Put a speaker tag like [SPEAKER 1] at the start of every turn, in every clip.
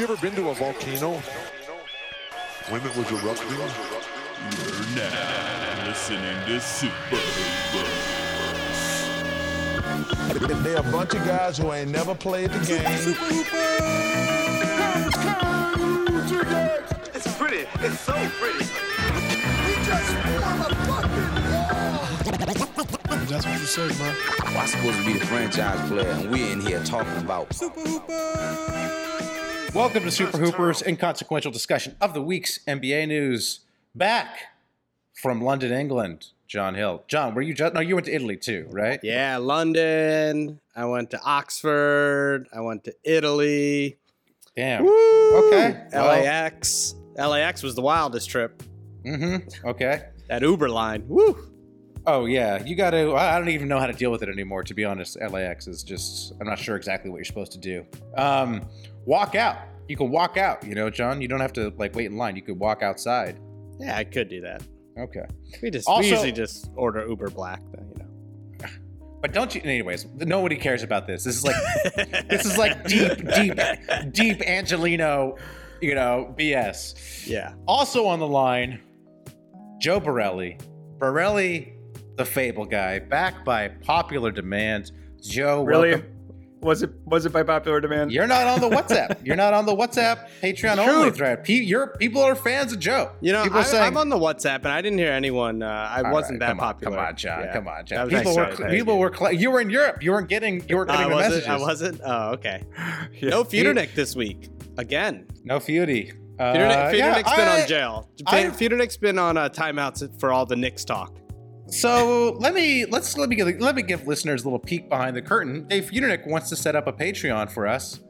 [SPEAKER 1] you ever been to a volcano?
[SPEAKER 2] When it was erupting?
[SPEAKER 3] You're now listening to Super Hoopers.
[SPEAKER 1] They're a bunch of guys who ain't never played the game.
[SPEAKER 4] It's pretty. It's so pretty. We just form a fucking wall!
[SPEAKER 5] That's what you say, bro.
[SPEAKER 6] I'm supposed to be the franchise player, and we're in here talking about
[SPEAKER 7] Welcome to Super Hoopers, inconsequential discussion of the week's NBA news. Back from London, England, John Hill. John, were you just? No, you went to Italy too, right?
[SPEAKER 5] Yeah, London. I went to Oxford. I went to Italy.
[SPEAKER 7] Damn. Okay. well,
[SPEAKER 5] LAX. LAX was the wildest trip.
[SPEAKER 7] Mm-hmm. Okay.
[SPEAKER 5] That Uber line. Woo.
[SPEAKER 7] Oh yeah, you got to. I don't even know how to deal with it anymore. To be honest, LAX is just. I'm not sure exactly what you're supposed to do. Um, walk out. You can walk out. You know, John. You don't have to like wait in line. You could walk outside.
[SPEAKER 5] Yeah, I could do that.
[SPEAKER 7] Okay.
[SPEAKER 5] We just
[SPEAKER 7] Also-
[SPEAKER 5] we usually just order Uber Black, though, you know.
[SPEAKER 7] But don't you? Anyways, nobody cares about this. This is like this is like deep, deep, deep Angelino, you know, BS.
[SPEAKER 5] Yeah.
[SPEAKER 7] Also on the line, Joe Borelli. Borelli, the Fable guy, back by popular demand. Joe,
[SPEAKER 8] Really?
[SPEAKER 7] welcome.
[SPEAKER 8] Was it was it by popular demand?
[SPEAKER 7] You're not on the WhatsApp. You're not on the WhatsApp Patreon only thread. Pe- you're, people are fans of Joe.
[SPEAKER 5] You know,
[SPEAKER 7] people
[SPEAKER 5] I,
[SPEAKER 7] saying,
[SPEAKER 5] I'm on the WhatsApp, and I didn't hear anyone. Uh, I wasn't
[SPEAKER 7] right,
[SPEAKER 5] that
[SPEAKER 7] come on,
[SPEAKER 5] popular.
[SPEAKER 7] Come on, John.
[SPEAKER 5] Yeah.
[SPEAKER 7] Come on, John. People were people were cl- you were in Europe. You weren't getting you weren't getting the
[SPEAKER 5] wasn't.
[SPEAKER 7] messages.
[SPEAKER 5] I wasn't. Oh, okay.
[SPEAKER 8] Yeah.
[SPEAKER 5] No Futernick this week again.
[SPEAKER 7] No Futey. Uh,
[SPEAKER 5] Futernick,
[SPEAKER 7] yeah,
[SPEAKER 5] Futernick's been
[SPEAKER 7] I-
[SPEAKER 5] on jail. Futernick's been on uh, timeouts for all the Knicks talk.
[SPEAKER 7] So let me let's let me give let me give listeners a little peek behind the curtain. Dave Uninick wants to set up a Patreon for us.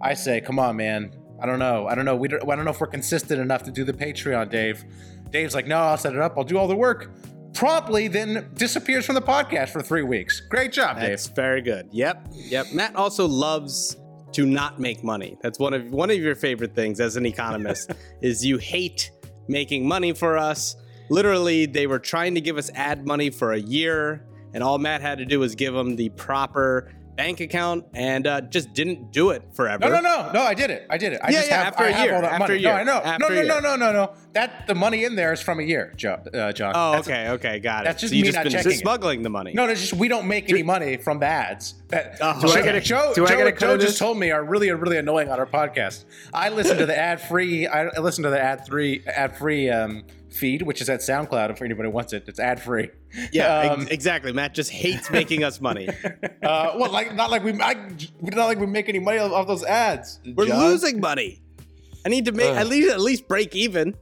[SPEAKER 7] I say, come on, man. I don't know. I don't know. We don't, I don't know if we're consistent enough to do the Patreon, Dave. Dave's like, no, I'll set it up. I'll do all the work. Promptly, then disappears from the podcast for three weeks. Great job, Dave.
[SPEAKER 5] That's very good. Yep, yep. Matt also loves to not make money. That's one of one of your favorite things as an economist is you hate making money for us. Literally, they were trying to give us ad money for a year, and all Matt had to do was give them the proper bank account, and uh, just didn't do it forever.
[SPEAKER 7] No, no, no, no! I did it. I did it. I
[SPEAKER 5] Yeah,
[SPEAKER 7] just
[SPEAKER 5] yeah,
[SPEAKER 7] have,
[SPEAKER 5] after
[SPEAKER 7] I
[SPEAKER 5] a
[SPEAKER 7] have
[SPEAKER 5] year,
[SPEAKER 7] all that
[SPEAKER 5] after
[SPEAKER 7] money.
[SPEAKER 5] a year,
[SPEAKER 7] No, I know.
[SPEAKER 5] after
[SPEAKER 7] no,
[SPEAKER 5] a
[SPEAKER 7] no, no, no, no, no. That the money in there is from a year, Joe, uh, John.
[SPEAKER 5] Oh,
[SPEAKER 7] That's-
[SPEAKER 5] okay, okay, got it.
[SPEAKER 7] that's just
[SPEAKER 5] so you
[SPEAKER 7] me
[SPEAKER 5] just
[SPEAKER 7] not
[SPEAKER 5] been
[SPEAKER 7] checking it.
[SPEAKER 5] smuggling the money.
[SPEAKER 7] No, no, just we don't make any money from the ads. That,
[SPEAKER 5] Oh,
[SPEAKER 8] Do I get a-
[SPEAKER 7] Joe,
[SPEAKER 8] do I
[SPEAKER 7] Joe,
[SPEAKER 8] get a cut
[SPEAKER 7] Joe just told me are really, really annoying on our podcast. I listen to the ad free. I listen to the ad free, ad free um, feed, which is at SoundCloud. If anybody wants it, it's ad free.
[SPEAKER 5] Yeah,
[SPEAKER 7] Um,
[SPEAKER 5] exactly. Matt just hates making us money.
[SPEAKER 7] uh, well, like not like we, I, not like we make any money off those ads.
[SPEAKER 5] We're
[SPEAKER 7] John.
[SPEAKER 5] losing money. I need to make at least at least break even.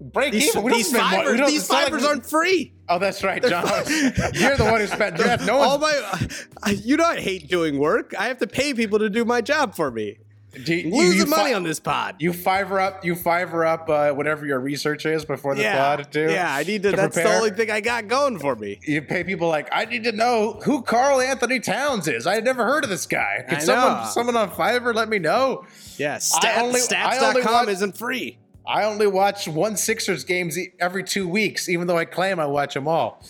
[SPEAKER 7] Break
[SPEAKER 5] These,
[SPEAKER 7] even. We
[SPEAKER 5] these
[SPEAKER 7] spend money. We
[SPEAKER 5] fibers, these
[SPEAKER 7] it's not like we-
[SPEAKER 5] aren't free.
[SPEAKER 7] Oh, that's right, John. You're the one who spent. Jeff, no
[SPEAKER 5] All my, you know, I hate doing work. I have to pay people to do my job for me.
[SPEAKER 7] Do you,
[SPEAKER 5] Losing
[SPEAKER 7] you
[SPEAKER 5] money
[SPEAKER 7] fi-
[SPEAKER 5] on this pod.
[SPEAKER 7] You fiver up. You fiver up uh, whatever your research is before the
[SPEAKER 5] yeah,
[SPEAKER 7] pod too.
[SPEAKER 5] yeah. I need to. that's
[SPEAKER 7] prepare.
[SPEAKER 5] the only thing I got going for me.
[SPEAKER 7] You pay people like I need to know who Karl-Anthony Towns is. I had never heard of this guy. Can someone someone on Fiverr let me know?
[SPEAKER 5] Yeah,
[SPEAKER 7] I
[SPEAKER 5] stat,
[SPEAKER 7] only-
[SPEAKER 5] stats.com isn't free.
[SPEAKER 7] I only watch one Sixers games every two weeks, even though I claim I watch them all.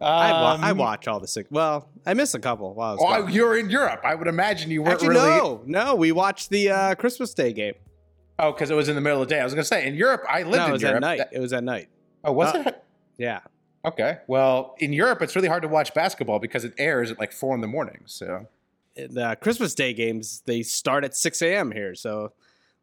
[SPEAKER 5] I, wa-
[SPEAKER 7] Um,
[SPEAKER 5] I watch all the six. Well, I miss a couple while I was
[SPEAKER 7] Oh, you're in Europe. I would imagine you weren't
[SPEAKER 5] Actually,
[SPEAKER 7] really.
[SPEAKER 5] no, no. We watched the uh, Christmas Day game.
[SPEAKER 7] Oh, because it was in the middle of the day. I was gonna say in Europe. I lived
[SPEAKER 5] No, it
[SPEAKER 7] in
[SPEAKER 5] was
[SPEAKER 7] Europe.
[SPEAKER 5] at night.
[SPEAKER 7] That-
[SPEAKER 5] It was at night.
[SPEAKER 7] oh, was
[SPEAKER 5] Uh,
[SPEAKER 7] it?
[SPEAKER 5] Yeah.
[SPEAKER 7] Okay. Well, in Europe, it's really hard to watch basketball because it airs at like four in the morning. So
[SPEAKER 5] the Christmas Day games they start at 6 a.m. here, so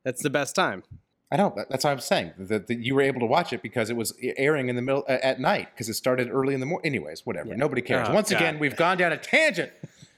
[SPEAKER 5] that's the best time.
[SPEAKER 7] I know that- that's what I'm saying. That, that you were able to watch it because it was airing in the middle uh, at night because it started early in the morning. Anyways, whatever. Nobody cares.
[SPEAKER 5] Oh,
[SPEAKER 7] Once
[SPEAKER 5] God.
[SPEAKER 7] again, we've gone down a tangent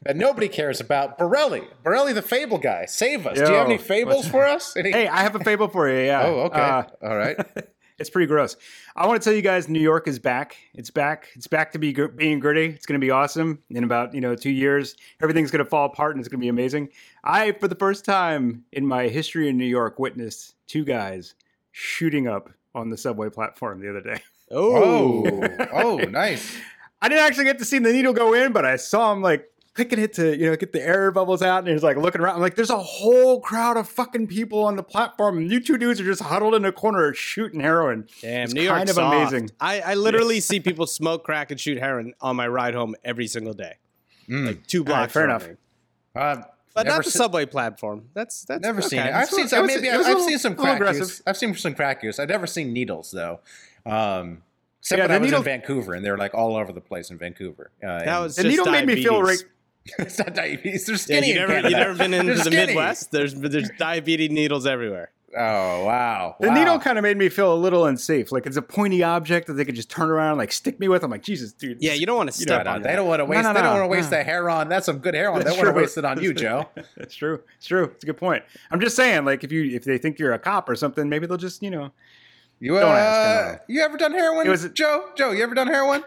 [SPEAKER 7] that nobody cares about. Borelli, Borelli, the Fable guy, save us. Do you have any fables for us? Any-
[SPEAKER 8] Hey, I have a fable for you. Yeah.
[SPEAKER 7] oh, okay.
[SPEAKER 8] Uh,
[SPEAKER 7] All right.
[SPEAKER 8] it's pretty gross. I want to tell you guys, New York is back. It's back. It's back to be gr- being gritty. It's going to be awesome. In about you know two years, everything's going to fall apart and it's going to be amazing. I, for the first time in my history in New York, witnessed two guys shooting up on the subway platform the other day.
[SPEAKER 7] Oh, oh, nice.
[SPEAKER 8] I didn't actually get to see the needle go in, but I saw him like picking it to you know get the air bubbles out, and he's like looking around. I'm like, there's a whole crowd of fucking people on the platform, and you two dudes are just huddled in a corner shooting heroin.
[SPEAKER 5] Damn,
[SPEAKER 8] it's
[SPEAKER 5] New York's
[SPEAKER 8] kind of
[SPEAKER 5] soft.
[SPEAKER 8] amazing.
[SPEAKER 5] I, I literally see people smoke crack and shoot heroin on my ride home every single day. Like two
[SPEAKER 8] All right,
[SPEAKER 5] blocks.
[SPEAKER 8] fair
[SPEAKER 5] from
[SPEAKER 8] enough.
[SPEAKER 7] Uh,
[SPEAKER 5] but
[SPEAKER 7] Never
[SPEAKER 5] not the
[SPEAKER 7] se-
[SPEAKER 5] subway platform. That's that's
[SPEAKER 7] Never seen it. I've
[SPEAKER 8] It's-
[SPEAKER 7] seen some.
[SPEAKER 8] was-
[SPEAKER 7] Maybe
[SPEAKER 8] it
[SPEAKER 7] I've,
[SPEAKER 8] was a
[SPEAKER 7] I've
[SPEAKER 8] little-
[SPEAKER 7] seen some
[SPEAKER 8] a
[SPEAKER 7] crack use. I've seen some crack use. I've never seen needles though. Um, except
[SPEAKER 8] Yeah,
[SPEAKER 7] when
[SPEAKER 8] the
[SPEAKER 7] I was
[SPEAKER 8] needle-
[SPEAKER 7] in Vancouver, and they're like all over the place in Vancouver. Uh,
[SPEAKER 5] That
[SPEAKER 7] and-
[SPEAKER 5] was
[SPEAKER 8] The
[SPEAKER 5] just
[SPEAKER 8] needle made me feel
[SPEAKER 5] diabetes.
[SPEAKER 8] right.
[SPEAKER 7] it's not diabetes. They're
[SPEAKER 5] Yeah,
[SPEAKER 7] skinny.
[SPEAKER 5] you
[SPEAKER 7] in
[SPEAKER 5] never you never been into
[SPEAKER 7] They're
[SPEAKER 5] the
[SPEAKER 7] skinny.
[SPEAKER 5] Midwest? There's there's diabetes needles everywhere.
[SPEAKER 7] Oh wow!
[SPEAKER 8] The
[SPEAKER 7] Wow.
[SPEAKER 8] needle kind of made me feel a little unsafe. Like it's a pointy object that they could just turn around and like stick me with. I'm like, Jesus, dude.
[SPEAKER 5] Yeah, you don't want to
[SPEAKER 8] You know,
[SPEAKER 5] step
[SPEAKER 7] No,
[SPEAKER 5] on
[SPEAKER 7] they
[SPEAKER 5] that.
[SPEAKER 7] don't want to waste.
[SPEAKER 8] no, no,
[SPEAKER 7] they don't want to waste
[SPEAKER 8] no.
[SPEAKER 7] the heroin. That's some good heroin. They
[SPEAKER 8] That's
[SPEAKER 7] want to waste it on you, Joe.
[SPEAKER 8] It's true. It's true. It's a good point. I'm just saying, like, if you if they think you're a cop or something, maybe they'll just you know.
[SPEAKER 7] You
[SPEAKER 8] Don't
[SPEAKER 7] uh,
[SPEAKER 8] ask,
[SPEAKER 7] you ever done heroin,
[SPEAKER 8] It was-
[SPEAKER 7] Joe? Joe, you ever done heroin?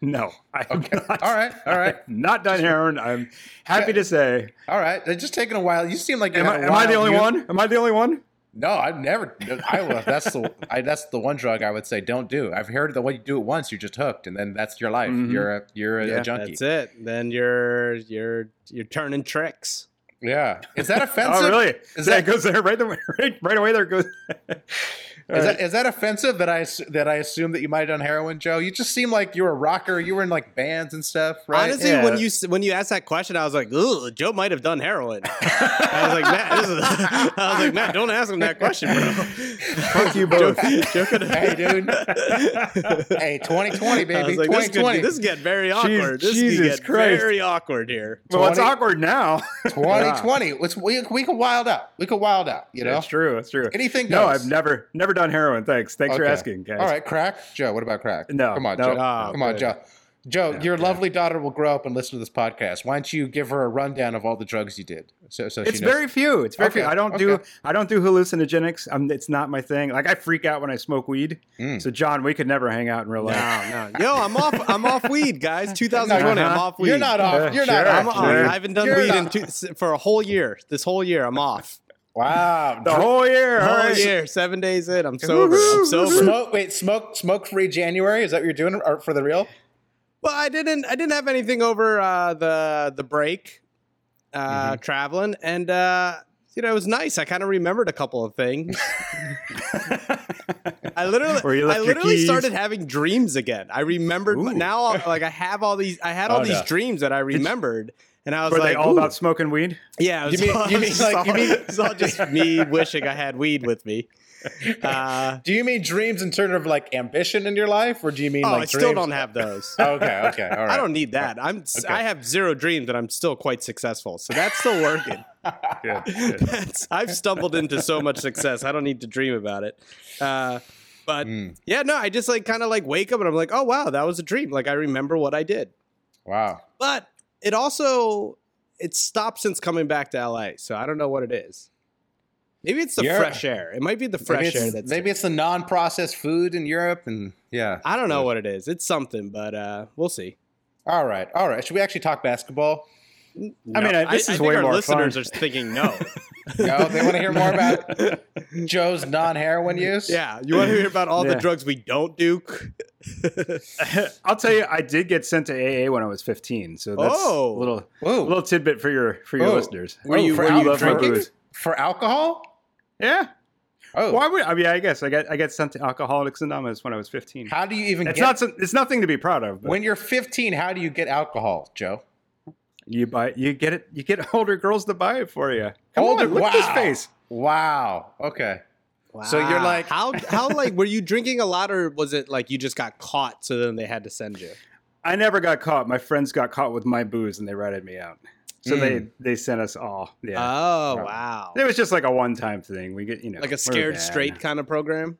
[SPEAKER 8] No, I have
[SPEAKER 7] Okay.
[SPEAKER 8] not.
[SPEAKER 7] All right. All right.
[SPEAKER 8] Not done heroin. I'm happy to say.
[SPEAKER 7] All right. They're just taking a while. You seem like you
[SPEAKER 8] Am I,
[SPEAKER 7] had a
[SPEAKER 8] am I the only
[SPEAKER 7] youth.
[SPEAKER 8] one? Am I the only one?
[SPEAKER 7] No, I've never. I will. That's the. I, that's the one drug I would say don't do. I've heard that when you do it once, you're just hooked, and then that's your life.
[SPEAKER 8] Mhm.
[SPEAKER 7] You're a you're a,
[SPEAKER 8] Yeah,
[SPEAKER 7] junkie.
[SPEAKER 5] That's it. Then you're you're you're turning tricks.
[SPEAKER 7] Yeah. Is that offensive?
[SPEAKER 8] Oh, really?
[SPEAKER 7] Is
[SPEAKER 8] Is
[SPEAKER 7] that
[SPEAKER 8] that goes there right, the, right, right away? There goes.
[SPEAKER 7] Is that, is that offensive that I that I assume that you might have done heroin, Joe? You just seem like you were a rocker. You were in like bands and stuff, right?
[SPEAKER 5] Honestly,
[SPEAKER 8] Yeah.
[SPEAKER 5] when you when you asked that question, I was like, "Ooh, Joe might have done heroin." I was like, "Matt, this is, I was like, Matt, don't ask him that question, bro."
[SPEAKER 8] Fuck you both.
[SPEAKER 5] Joe could
[SPEAKER 7] hey, dude. hey, 2020,
[SPEAKER 5] I
[SPEAKER 7] baby.
[SPEAKER 5] was like, this,
[SPEAKER 7] 2020.
[SPEAKER 5] could, this is getting very awkward. this
[SPEAKER 8] Jesus
[SPEAKER 5] could get
[SPEAKER 8] Christ.
[SPEAKER 5] very awkward here.
[SPEAKER 8] well, it's awkward now.
[SPEAKER 7] 2020. Let's, we, we can wild out. We can wild out, you know?
[SPEAKER 8] That's true. That's true.
[SPEAKER 7] Anything
[SPEAKER 8] No. I've never never done heroin. Thanks. Thanks for asking, guys.
[SPEAKER 7] All right, crack. Joe, what about crack?
[SPEAKER 8] No,
[SPEAKER 7] Come on,
[SPEAKER 8] no.
[SPEAKER 7] Joe.
[SPEAKER 5] Oh,
[SPEAKER 7] Come on,
[SPEAKER 5] good.
[SPEAKER 7] Joe. Joe, your lovely daughter will grow up and listen to this podcast. Why don't you give her a rundown of all the drugs you did? So, so
[SPEAKER 8] It's
[SPEAKER 7] she knows.
[SPEAKER 8] very few. It's very
[SPEAKER 7] Okay,
[SPEAKER 8] few. I don't do. I don't do hallucinogenics. I'm, it's not my thing. Like I freak out when I smoke weed.
[SPEAKER 7] Mm.
[SPEAKER 8] So John, we could never hang out in real life.
[SPEAKER 5] No, no, yo, I'm off. I'm off weed, guys. 2020, I'm
[SPEAKER 8] Uh-huh.
[SPEAKER 5] off weed.
[SPEAKER 7] You're not off. You're
[SPEAKER 8] sure.
[SPEAKER 7] not
[SPEAKER 5] I'm
[SPEAKER 7] off.
[SPEAKER 5] off.
[SPEAKER 8] Sure.
[SPEAKER 5] I haven't done
[SPEAKER 7] You're
[SPEAKER 5] weed in two, for a whole year. This whole year, I'm off.
[SPEAKER 7] Wow.
[SPEAKER 8] The whole year.
[SPEAKER 5] The whole
[SPEAKER 8] right.
[SPEAKER 5] year, seven days in, I'm sober. I'm sober.
[SPEAKER 7] Smoke. Wait, smoke. Smoke free January. Is that what you're doing, or for the real?
[SPEAKER 5] Well, I didn't. I didn't have anything over uh, the the break, uh, traveling, and uh, you know it was nice. I kind of remembered a couple of things. I literally,
[SPEAKER 8] Where you left
[SPEAKER 5] I literally
[SPEAKER 8] keys.
[SPEAKER 5] started having dreams again. I remembered
[SPEAKER 8] Ooh.
[SPEAKER 5] now. Like I have all these. I had all
[SPEAKER 7] Oh,
[SPEAKER 5] these
[SPEAKER 7] no.
[SPEAKER 5] dreams that I remembered, and I was
[SPEAKER 8] Were
[SPEAKER 5] like,
[SPEAKER 8] they all
[SPEAKER 5] "Ooh."
[SPEAKER 8] about smoking weed?
[SPEAKER 5] Yeah, it was
[SPEAKER 7] You mean-
[SPEAKER 5] all,
[SPEAKER 7] you mean like-
[SPEAKER 5] all-
[SPEAKER 7] you mean-
[SPEAKER 5] it's all just me wishing I had weed with me. Uh,
[SPEAKER 7] Do you mean dreams in terms of like ambition in your life, or do you mean
[SPEAKER 5] oh,
[SPEAKER 7] like
[SPEAKER 5] I still
[SPEAKER 7] dreams-
[SPEAKER 5] don't have those.
[SPEAKER 7] Okay. Okay. All right.
[SPEAKER 5] I don't need that. I'm. s I have zero dreams, and I'm still quite successful. So that's still working.
[SPEAKER 8] Good. good.
[SPEAKER 5] I've stumbled into so much success. I don't need to dream about it. Uh, but
[SPEAKER 7] Mm.
[SPEAKER 5] yeah, no, I just like kind of like wake up and I'm like, oh wow, that was a dream. Like I remember what I did.
[SPEAKER 7] Wow.
[SPEAKER 5] But it also it stopped since coming back to LA. So I don't know what it is. Maybe it's the
[SPEAKER 7] You're-
[SPEAKER 5] fresh air. It might be the fresh air that's.
[SPEAKER 7] maybe it's the non-processed food in Europe, and yeah.
[SPEAKER 5] I don't know what it is. It's something, but uh, we'll see.
[SPEAKER 7] All right. All right. Should we actually talk basketball?
[SPEAKER 8] I mean,
[SPEAKER 5] No,
[SPEAKER 8] uh, this
[SPEAKER 5] I
[SPEAKER 8] is
[SPEAKER 5] think
[SPEAKER 8] way
[SPEAKER 5] our
[SPEAKER 8] more
[SPEAKER 5] listeners
[SPEAKER 8] fun.
[SPEAKER 5] are thinking no.
[SPEAKER 7] No, they want to hear more about Joe's non-heroin use.
[SPEAKER 5] yeah, you want to hear about all the drugs we don't do?
[SPEAKER 8] I'll tell you, I did get sent to AA when I was 15. So that's
[SPEAKER 5] Oh.
[SPEAKER 8] a little
[SPEAKER 7] Whoa.
[SPEAKER 8] a little tidbit for your for your
[SPEAKER 7] Oh.
[SPEAKER 8] listeners.
[SPEAKER 5] Were oh, you-
[SPEAKER 7] for
[SPEAKER 5] were you
[SPEAKER 7] drinking
[SPEAKER 8] booze.
[SPEAKER 7] for alcohol?
[SPEAKER 8] Yeah.
[SPEAKER 7] Oh,
[SPEAKER 8] Why would I mean? I guess I got I got sent to Alcoholics Anonymous when I was 15.
[SPEAKER 7] how do you even
[SPEAKER 8] It's
[SPEAKER 7] get?
[SPEAKER 8] not some- it's nothing to be proud of. But
[SPEAKER 7] when you're 15, how do you get alcohol, Joe?
[SPEAKER 8] You buy you get it you get older girls to buy it for you. Come
[SPEAKER 7] Older-
[SPEAKER 8] on, look at his
[SPEAKER 7] wow.
[SPEAKER 8] face.
[SPEAKER 7] Wow. Okay. Wow. So you're like-
[SPEAKER 5] how how like were you drinking a lot or was it like you just got caught so then they had to send you?
[SPEAKER 8] I never got caught. My friends got caught with my booze and they ratted me out. So they
[SPEAKER 7] Mm.
[SPEAKER 8] they sent us all. Yeah.
[SPEAKER 5] Oh
[SPEAKER 8] Right.
[SPEAKER 5] wow.
[SPEAKER 8] it was just like a one time thing. We get you know
[SPEAKER 5] Like a scared straight kind of program?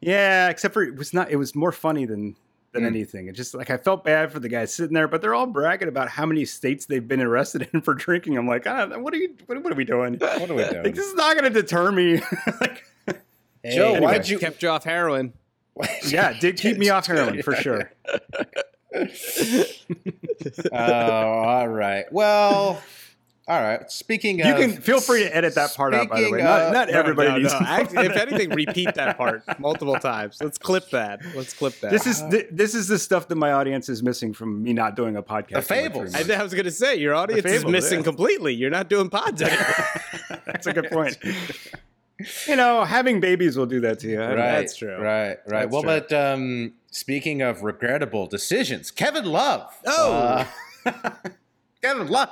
[SPEAKER 8] Yeah, except for it was not. It was more funny than than
[SPEAKER 7] Mm.
[SPEAKER 8] anything. It just like I felt bad for the guys sitting there, but they're all bragging about how many states they've been arrested in for drinking. I'm like, ah, what are you? What, what are we doing?
[SPEAKER 7] What are we doing?
[SPEAKER 8] Like, this is not going to deter me. like,
[SPEAKER 7] Joe,
[SPEAKER 5] Hey,
[SPEAKER 7] why'd you-
[SPEAKER 5] kept you off heroin?
[SPEAKER 8] yeah, did keep me off heroin for sure.
[SPEAKER 7] oh, all right. Well, all right. Speaking of,
[SPEAKER 8] You can feel free to edit that part out. By the way, not,
[SPEAKER 7] of-
[SPEAKER 8] not
[SPEAKER 5] No,
[SPEAKER 8] everybody
[SPEAKER 5] no,
[SPEAKER 8] needs.
[SPEAKER 5] no.
[SPEAKER 8] to
[SPEAKER 5] Actually, if anything, repeat that part multiple times. Let's clip that. Let's clip that.
[SPEAKER 8] This is thi- this is the stuff that my audience is missing from me not doing a podcast.
[SPEAKER 7] The
[SPEAKER 8] like
[SPEAKER 7] fables.
[SPEAKER 5] I. I was gonna say your audience is missing
[SPEAKER 8] yeah.
[SPEAKER 5] completely. You're not doing pods anymore.
[SPEAKER 8] That's a good point. you know, having babies will do that to you.
[SPEAKER 7] Right,
[SPEAKER 5] That's true.
[SPEAKER 7] Right, right.
[SPEAKER 8] That's
[SPEAKER 7] well,
[SPEAKER 8] true.
[SPEAKER 7] but um, speaking of regrettable decisions, Kevin Love.
[SPEAKER 5] Oh.
[SPEAKER 7] Uh, Kevin Love.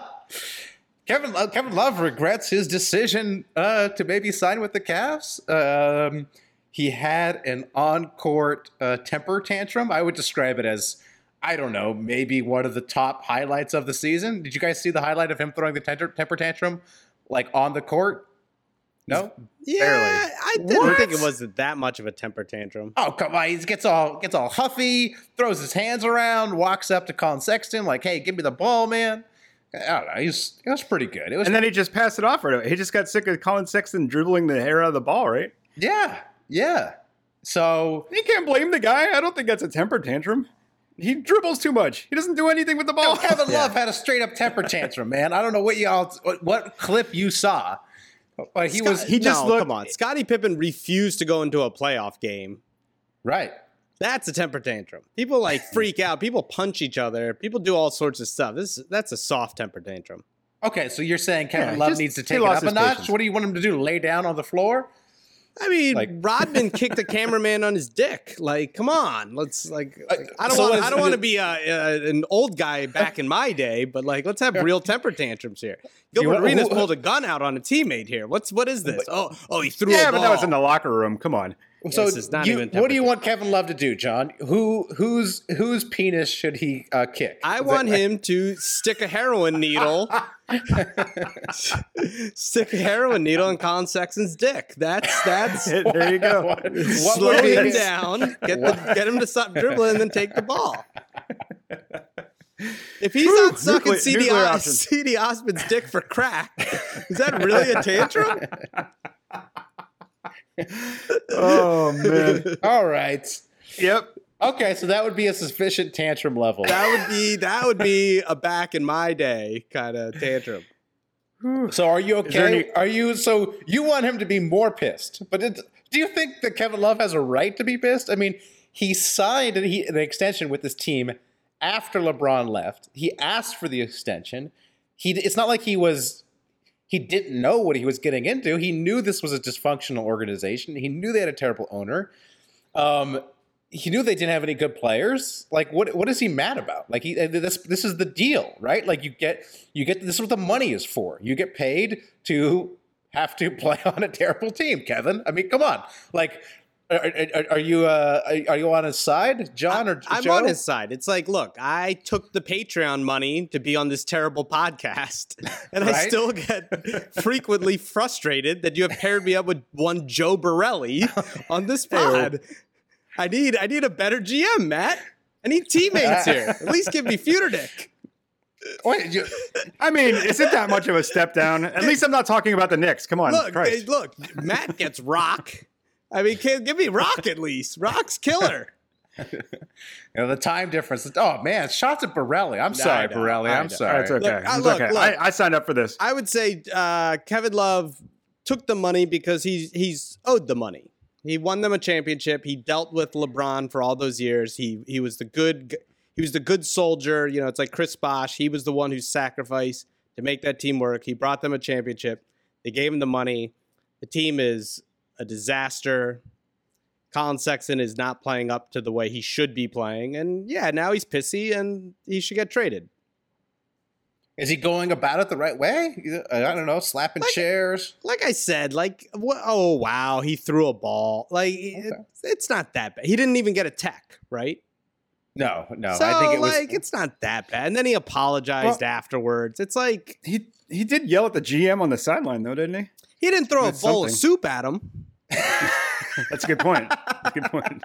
[SPEAKER 7] Kevin Love, Kevin Love regrets his decision uh, to maybe sign with the Cavs. Um, he had an on-court uh, temper tantrum. I would describe it as, I don't know, maybe one of the top highlights of the season. Did you guys see the highlight of him throwing the temper, temper tantrum, like on the court? No.
[SPEAKER 5] Yeah, I didn't
[SPEAKER 7] What?
[SPEAKER 5] think it was that much of a temper tantrum.
[SPEAKER 7] Oh come on! He gets all gets all huffy, throws his hands around, walks up to Collin Sexton like, "Hey, give me the ball, man." I don't know. He's it was pretty good. It was
[SPEAKER 8] And then he just passed it off right. He just got sick of Collin Sexton dribbling the hair out of the ball, right?
[SPEAKER 7] yeah, yeah. So
[SPEAKER 8] You can't blame the guy. I don't think that's a temper tantrum. He dribbles too much. He doesn't do anything with the ball.
[SPEAKER 7] No, Kevin Love had a straight up temper tantrum, man. I don't know what y'all what, what clip you saw, but he was
[SPEAKER 8] he just
[SPEAKER 5] no,
[SPEAKER 8] looked-
[SPEAKER 5] come on. Scottie Pippen refused to go into a playoff game.
[SPEAKER 7] right.
[SPEAKER 5] That's a temper tantrum. People like freak out. People punch each other. People do all sorts of stuff. This that's a soft temper tantrum.
[SPEAKER 7] Okay, so you're saying Kevin
[SPEAKER 8] Yeah,
[SPEAKER 7] Love needs to take it up a notch?
[SPEAKER 8] patience.
[SPEAKER 7] What do you want him to do? Lay down on the floor?
[SPEAKER 5] I mean,
[SPEAKER 7] Like-
[SPEAKER 5] Rodman kicked a cameraman on his dick. Like, come on, let's like. like, I don't
[SPEAKER 7] so
[SPEAKER 5] want. I don't want to be uh, uh, an old guy back in my day, but like, let's have real temper tantrums here. Gilbert
[SPEAKER 7] want-
[SPEAKER 5] Arenas pulled a gun out on a teammate here. What's what is this? Oh, oh, he threw
[SPEAKER 8] yeah,
[SPEAKER 5] a
[SPEAKER 8] but that was in the locker room. Come on.
[SPEAKER 7] So
[SPEAKER 5] This is not
[SPEAKER 7] you-
[SPEAKER 5] even
[SPEAKER 7] what do you want Kevin Love to do, John? Who whose whose penis should he uh, kick?
[SPEAKER 5] I
[SPEAKER 7] Is
[SPEAKER 5] want
[SPEAKER 7] that-
[SPEAKER 5] him to stick a heroin needle, stick a heroin needle in Collin Sexton's dick. That's that's
[SPEAKER 8] there you go.
[SPEAKER 7] What, what
[SPEAKER 5] slow him
[SPEAKER 7] his-
[SPEAKER 5] down, get the, get him to stop dribbling, and then take the ball. If he's
[SPEAKER 8] Whew,
[SPEAKER 5] not sucking
[SPEAKER 8] nuclear-
[SPEAKER 5] Cedi,
[SPEAKER 8] nuclear
[SPEAKER 5] Cedi Osman's dick for crack, is that really a tantrum?
[SPEAKER 8] Oh man.
[SPEAKER 7] All right.
[SPEAKER 8] Yep.
[SPEAKER 7] Okay, so that would be a sufficient tantrum level.
[SPEAKER 5] That would be that would be a back in my day kind of tantrum.
[SPEAKER 7] So are you okay?
[SPEAKER 8] any-
[SPEAKER 7] are you so you want him to be more pissed? But it, do you think that Kevin Love has a right to be pissed? I mean, he signed an, he, an extension with this team after LeBron left. He asked for the extension. He it's not like he was he didn't know what he was getting into. He knew this was a dysfunctional organization. He knew they had a terrible owner. Um, he knew they didn't have any good players. Like, what what is he mad about? Like, he uh, this this is the deal, right? Like, you get you get this is what the money is for. You get paid to have to play on a terrible team, Kevin. I mean, come on. Like, are, are, are you uh, are, are you on his side, John or
[SPEAKER 5] I'm
[SPEAKER 7] Joe?
[SPEAKER 5] on his side. It's like, look, I took the Patreon money to be on this terrible podcast, and I still get frequently frustrated that you have paired me up with one Joe Borelli on this pod. I need, I need a better GM, Matt. I need teammates here. At least give me Futernick.
[SPEAKER 7] Wait, you,
[SPEAKER 8] I mean, is it that much of a step down? At least I'm not talking about the Knicks. Come on,
[SPEAKER 5] Look,
[SPEAKER 8] Christ.
[SPEAKER 5] look, Matt gets Rock. I mean, can, give me Rock at least. Rock's killer.
[SPEAKER 7] you know, the time difference. Oh man, shots at Borelli. I'm sorry,
[SPEAKER 5] know,
[SPEAKER 7] Borelli.
[SPEAKER 5] I
[SPEAKER 7] I'm sorry.
[SPEAKER 8] That's okay.
[SPEAKER 5] Look, uh,
[SPEAKER 8] It's
[SPEAKER 5] look,
[SPEAKER 8] okay.
[SPEAKER 5] look.
[SPEAKER 8] I, I signed up for this.
[SPEAKER 5] I would say uh, Kevin Love took the money because he's he's owed the money. He won them a championship. He dealt with LeBron for all those years. He he was the good he was the good soldier. You know, it's like Chris Bosh. He was the one who sacrificed to make that team work. He brought them a championship. They gave him the money. The team is a disaster. Collin Sexton is not playing up to the way he should be playing, and yeah, now he's pissy and he should get traded.
[SPEAKER 7] Is he going about it the right way? I don't know, slapping chairs.
[SPEAKER 5] like I said, like what? Oh wow, he threw a ball. Like it- it's not that bad. He didn't even get a tech, right?
[SPEAKER 7] No, no.
[SPEAKER 5] so
[SPEAKER 7] I think it was.
[SPEAKER 5] like it's not that bad. And then he apologized
[SPEAKER 8] Well-
[SPEAKER 5] afterwards. It's like
[SPEAKER 8] He he did yell at the GM on the sideline though, didn't he?
[SPEAKER 5] he didn't throw
[SPEAKER 8] That's
[SPEAKER 5] a bowl of soup at him.
[SPEAKER 8] That's a good point. That's a good point.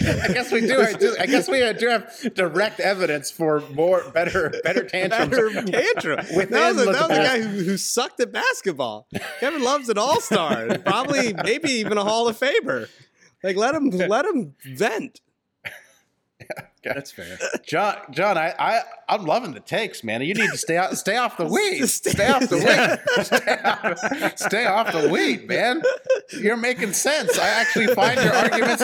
[SPEAKER 7] I guess we do. I, guess we do have direct evidence for more, better, better tantrums.
[SPEAKER 5] Better tantrum. that was, a, that was a guy who, who sucked at basketball. Kevin Love's an all star, probably maybe even a Hall of Famer. Like let him let him vent.
[SPEAKER 8] That's fair.
[SPEAKER 7] John, John, I, I, I'm loving the takes, man. You need to stay out, stay off the weed.
[SPEAKER 5] Stay-
[SPEAKER 7] Stay off the weed. Stay off, stay off the weed, man. You're making sense. I actually find your arguments.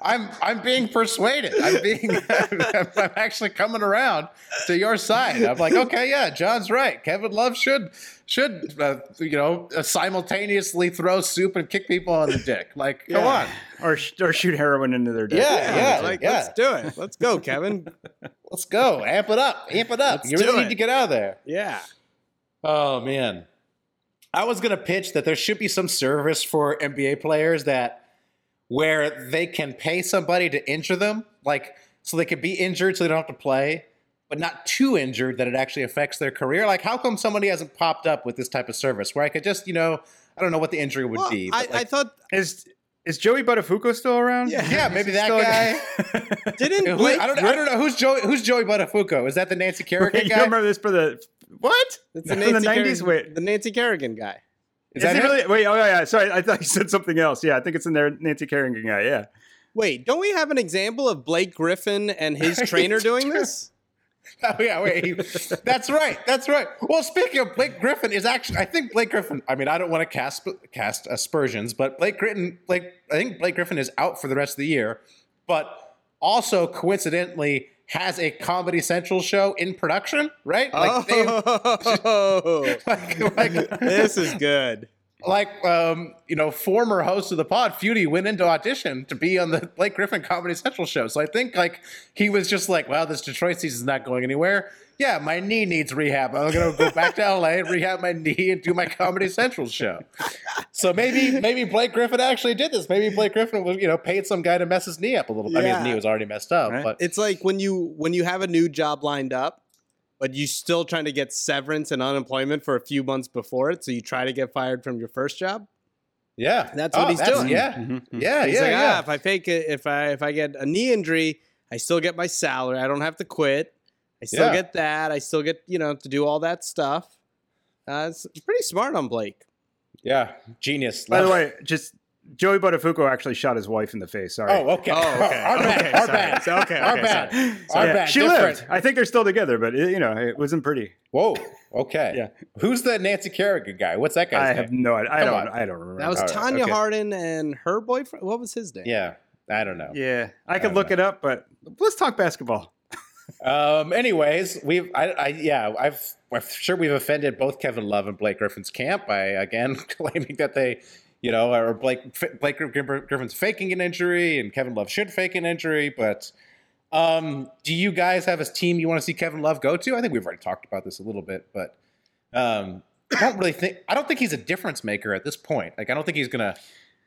[SPEAKER 7] I'm, I'm being persuaded. I'm being, I'm, I'm actually coming around to your side. I'm like, okay, yeah, John's right. Kevin Love should, should, uh, you know, uh, simultaneously throw soup and kick people on the dick. Like, come on.
[SPEAKER 8] Or sh- or shoot heroin into their dick.
[SPEAKER 7] Yeah, yeah,
[SPEAKER 5] like
[SPEAKER 7] yeah.
[SPEAKER 5] let's do it. Let's go, Kevin.
[SPEAKER 7] Let's go. Amp it up. Amp it up.
[SPEAKER 5] Let's
[SPEAKER 7] you really need
[SPEAKER 5] it.
[SPEAKER 7] to get out of there.
[SPEAKER 5] Yeah.
[SPEAKER 7] Oh man. I was gonna pitch that there should be some service for NBA players that where they can pay somebody to injure them, like so they could be injured so they don't have to play, but not too injured that it actually affects their career. Like, how come somebody hasn't popped up with this type of service where I could just, you know, I don't know what the injury would
[SPEAKER 5] Well,
[SPEAKER 7] be.
[SPEAKER 5] I,
[SPEAKER 7] but,
[SPEAKER 5] I
[SPEAKER 7] like,
[SPEAKER 5] thought
[SPEAKER 8] Is is Joey Buttafuoco still around?
[SPEAKER 5] Yeah.
[SPEAKER 7] yeah, maybe that
[SPEAKER 8] Still-
[SPEAKER 7] guy.
[SPEAKER 5] didn't Blake
[SPEAKER 7] I don't, I don't know who's Joey. Who's Joey Buttafuoco? Is that the Nancy Kerrigan
[SPEAKER 8] you
[SPEAKER 7] guy?
[SPEAKER 8] remember this for the what?
[SPEAKER 5] It's the
[SPEAKER 8] From
[SPEAKER 5] Nancy
[SPEAKER 8] the nineties.
[SPEAKER 5] Kerrigan,
[SPEAKER 8] Wait,
[SPEAKER 5] the Nancy Kerrigan guy.
[SPEAKER 7] Is
[SPEAKER 8] is,
[SPEAKER 7] that
[SPEAKER 8] really? Wait, oh yeah, yeah. Sorry, I thought you said something else. Yeah, I think it's in there. Nancy Kerrigan guy. Yeah.
[SPEAKER 5] Wait, don't we have an example of Blake Griffin and his trainer doing this?
[SPEAKER 7] Oh yeah, wait. he- that's right. That's right. Well, speaking of Blake Griffin, is actually I think Blake Griffin. I mean, I don't want to cast cast aspersions, but Blake Griffin, Blake, I think Blake Griffin is out for the rest of the year, but also coincidentally has a Comedy Central show in production. Right? Like
[SPEAKER 5] Oh,
[SPEAKER 7] like, like,
[SPEAKER 5] this is good.
[SPEAKER 7] Like um, you know, former host of the pod, Futey, went into audition to be on the Blake Griffin Comedy Central show. So I think like he was just like, "Wow, this Detroit season's not going anywhere." Yeah, my knee needs rehab. I'm gonna go back to LA and rehab my knee and do my Comedy Central show. So maybe maybe Blake Griffin actually did this. Maybe Blake Griffin was you know paid some guy to mess his knee up a little. I mean,
[SPEAKER 5] Yeah.
[SPEAKER 7] his knee was already messed up,
[SPEAKER 8] Right.
[SPEAKER 7] but
[SPEAKER 5] It's like when you when you have a new job lined up, but you still trying to get severance and unemployment for a few months before it, so you try to get fired from your first job.
[SPEAKER 7] yeah,
[SPEAKER 5] That's what he's doing.
[SPEAKER 7] Yeah,
[SPEAKER 8] Mhm.
[SPEAKER 7] yeah,
[SPEAKER 5] He's
[SPEAKER 7] yeah,
[SPEAKER 5] like,
[SPEAKER 7] yeah.
[SPEAKER 5] ah, if I fake it, if I if I get a knee injury, I still get my salary. I don't have to quit. I still
[SPEAKER 7] Yeah.
[SPEAKER 5] get that. I still get you know to do all that stuff. Uh, it's pretty smart on Blake.
[SPEAKER 7] yeah, genius.
[SPEAKER 8] By the way, just Joey Buttafuoco actually shot his wife in the face. Sorry.
[SPEAKER 7] oh, okay,
[SPEAKER 5] Oh, okay.
[SPEAKER 7] our bad,
[SPEAKER 5] Okay,
[SPEAKER 7] our bad,
[SPEAKER 5] So- okay,
[SPEAKER 7] our
[SPEAKER 5] okay,
[SPEAKER 7] bad,
[SPEAKER 5] sorry.
[SPEAKER 7] our
[SPEAKER 8] Yeah,
[SPEAKER 7] bad.
[SPEAKER 8] she
[SPEAKER 7] Different.
[SPEAKER 8] lived. I think they're still together, but it, you know, it wasn't pretty.
[SPEAKER 7] Whoa. Okay.
[SPEAKER 8] Yeah.
[SPEAKER 7] Who's the Nancy Kerrigan guy? What's that guy's
[SPEAKER 8] I
[SPEAKER 7] name?
[SPEAKER 8] have no idea. I don't.
[SPEAKER 7] on.
[SPEAKER 8] I don't remember.
[SPEAKER 5] That was
[SPEAKER 7] All right,
[SPEAKER 5] Tanya
[SPEAKER 7] okay.
[SPEAKER 5] Harding and her boyfriend. What was his name?
[SPEAKER 7] yeah. I don't know.
[SPEAKER 8] yeah, I could
[SPEAKER 7] don't
[SPEAKER 8] look
[SPEAKER 7] know.
[SPEAKER 8] it up, but let's talk basketball.
[SPEAKER 7] Um. Anyways, we've. I. I yeah. I've. I'm sure we've offended both Kevin Love and Blake Griffin's camp by again claiming that they, you know, or Blake Blake Griffin's faking an injury and Kevin Love should fake an injury. But, um, do you guys have a team you want to see Kevin Love go to? I think we've already talked about this a little bit, but, um, I don't really think. I don't think he's a difference maker at this point. Like, I don't think he's gonna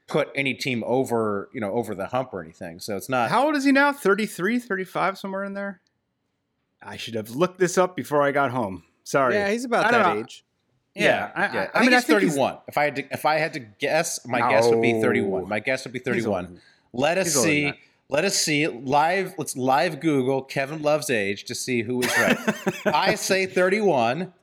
[SPEAKER 7] put any team over, you know, over the hump or anything. So it's not.
[SPEAKER 8] How old is he now? 33, 35, somewhere in there? I should have looked this up before I got home. Sorry.
[SPEAKER 5] Yeah, he's about
[SPEAKER 8] I don't
[SPEAKER 5] that
[SPEAKER 8] know.
[SPEAKER 5] age.
[SPEAKER 8] Yeah, I,
[SPEAKER 7] yeah.
[SPEAKER 8] I,
[SPEAKER 7] I,
[SPEAKER 8] I mean, I
[SPEAKER 7] he's
[SPEAKER 8] think he's-
[SPEAKER 7] 31. If I had to, if I had to guess, my guess would be 31. My guess would be 31. Let us
[SPEAKER 8] he's
[SPEAKER 7] see. Let us see live. Let's live Google Kevin Love's age to see who is right. I say 31.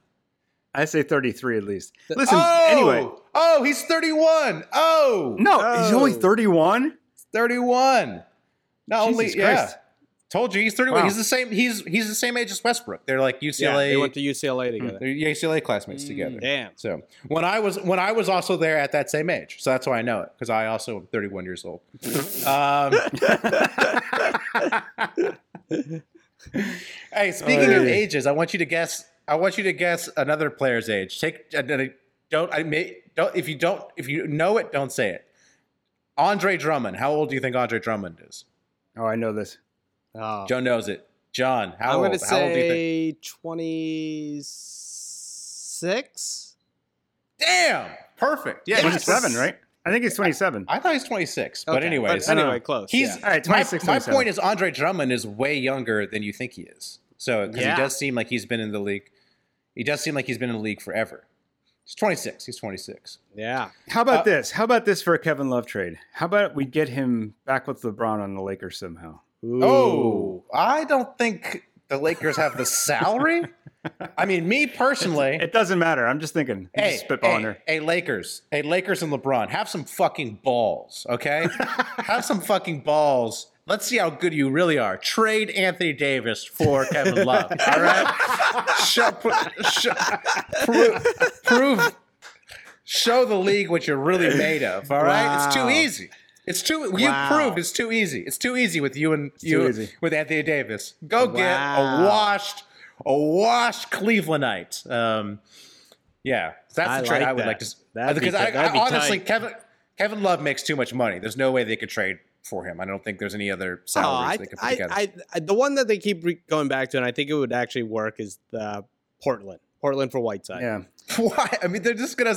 [SPEAKER 8] I say 33 at least. Listen,
[SPEAKER 7] oh,
[SPEAKER 8] anyway.
[SPEAKER 7] Oh, he's 31. Oh,
[SPEAKER 8] No, he's only
[SPEAKER 5] Oh.
[SPEAKER 8] 31.
[SPEAKER 7] 31. Not only
[SPEAKER 8] Jesus
[SPEAKER 7] yeah.
[SPEAKER 8] Christ.
[SPEAKER 7] Told you he's 31.
[SPEAKER 8] Wow.
[SPEAKER 7] He's the same. He's he's the same age as Westbrook. They're like
[SPEAKER 5] Yeah,
[SPEAKER 7] UCLA.
[SPEAKER 5] they went to UCLA together.
[SPEAKER 7] they're UCLA classmates together.
[SPEAKER 5] Damn.
[SPEAKER 7] So when I was when I was also there at that same age, so that's why I know it because I also am 31 years old. um, hey, speaking of ages, I want you to guess. I want you to guess another player's age. Take uh, uh, don't I may don't if you don't if you know it, don't say it. Andre Drummond. How old do you think Andre Drummond is?
[SPEAKER 8] Oh, I know this.
[SPEAKER 5] Oh.
[SPEAKER 7] Joe knows it. John, how
[SPEAKER 5] I'm
[SPEAKER 7] old?
[SPEAKER 5] going to
[SPEAKER 7] how old do you think?
[SPEAKER 5] say 26.
[SPEAKER 7] Damn, perfect. Yeah, he's
[SPEAKER 8] 27, right? I think he's 27.
[SPEAKER 7] I thought he's 26, but anyways,
[SPEAKER 5] but anyway, close.
[SPEAKER 7] He's
[SPEAKER 5] yeah.
[SPEAKER 8] All right,
[SPEAKER 7] my,
[SPEAKER 8] 26,
[SPEAKER 7] my
[SPEAKER 8] 27.
[SPEAKER 7] point is Andre Drummond is way younger than you think he is. So because
[SPEAKER 5] Yeah.
[SPEAKER 7] he does seem like he's been in the league, he does seem like he's been in the league forever. He's 26. He's 26.
[SPEAKER 5] yeah.
[SPEAKER 8] How about
[SPEAKER 7] Uh,
[SPEAKER 8] this? How about this for a Kevin Love trade? How about we get him back with LeBron on the Lakers somehow?
[SPEAKER 7] Oh, I don't think the Lakers have the salary. I mean, me personally.
[SPEAKER 8] It doesn't matter. I'm just thinking. I'm
[SPEAKER 7] Hey,
[SPEAKER 8] just spitballing
[SPEAKER 7] hey,
[SPEAKER 8] here.
[SPEAKER 7] hey, Lakers, hey, Lakers and LeBron, have some fucking balls, okay? have some fucking balls. Let's see how good you really are. Trade Anthony Davis for Kevin Love, all right? show, show, prove, prove, show the league what you're really made of, all right? It's too easy. It's too. You proved it's too easy. It's too easy with you and you
[SPEAKER 8] easy.
[SPEAKER 7] with Anthony Davis. Go get a washed, a washed Clevelandite. Um, yeah, that's
[SPEAKER 5] I
[SPEAKER 7] the trade
[SPEAKER 5] like
[SPEAKER 7] I would
[SPEAKER 5] that.
[SPEAKER 7] like to.
[SPEAKER 5] That'd
[SPEAKER 7] because
[SPEAKER 5] ti-
[SPEAKER 7] I,
[SPEAKER 5] that'd
[SPEAKER 7] I
[SPEAKER 5] be
[SPEAKER 7] honestly,
[SPEAKER 5] tight.
[SPEAKER 7] Kevin Kevin Love makes too much money. There's no way they could trade for him. I don't think there's any other
[SPEAKER 5] Oh,
[SPEAKER 7] salaries
[SPEAKER 5] I,
[SPEAKER 7] they could put
[SPEAKER 5] I,
[SPEAKER 7] together.
[SPEAKER 5] I, I, the one that they keep re- going back to, and I think it would actually work, is the Portland. Portland for Whiteside.
[SPEAKER 8] Yeah.
[SPEAKER 7] Why? I mean, they're just gonna.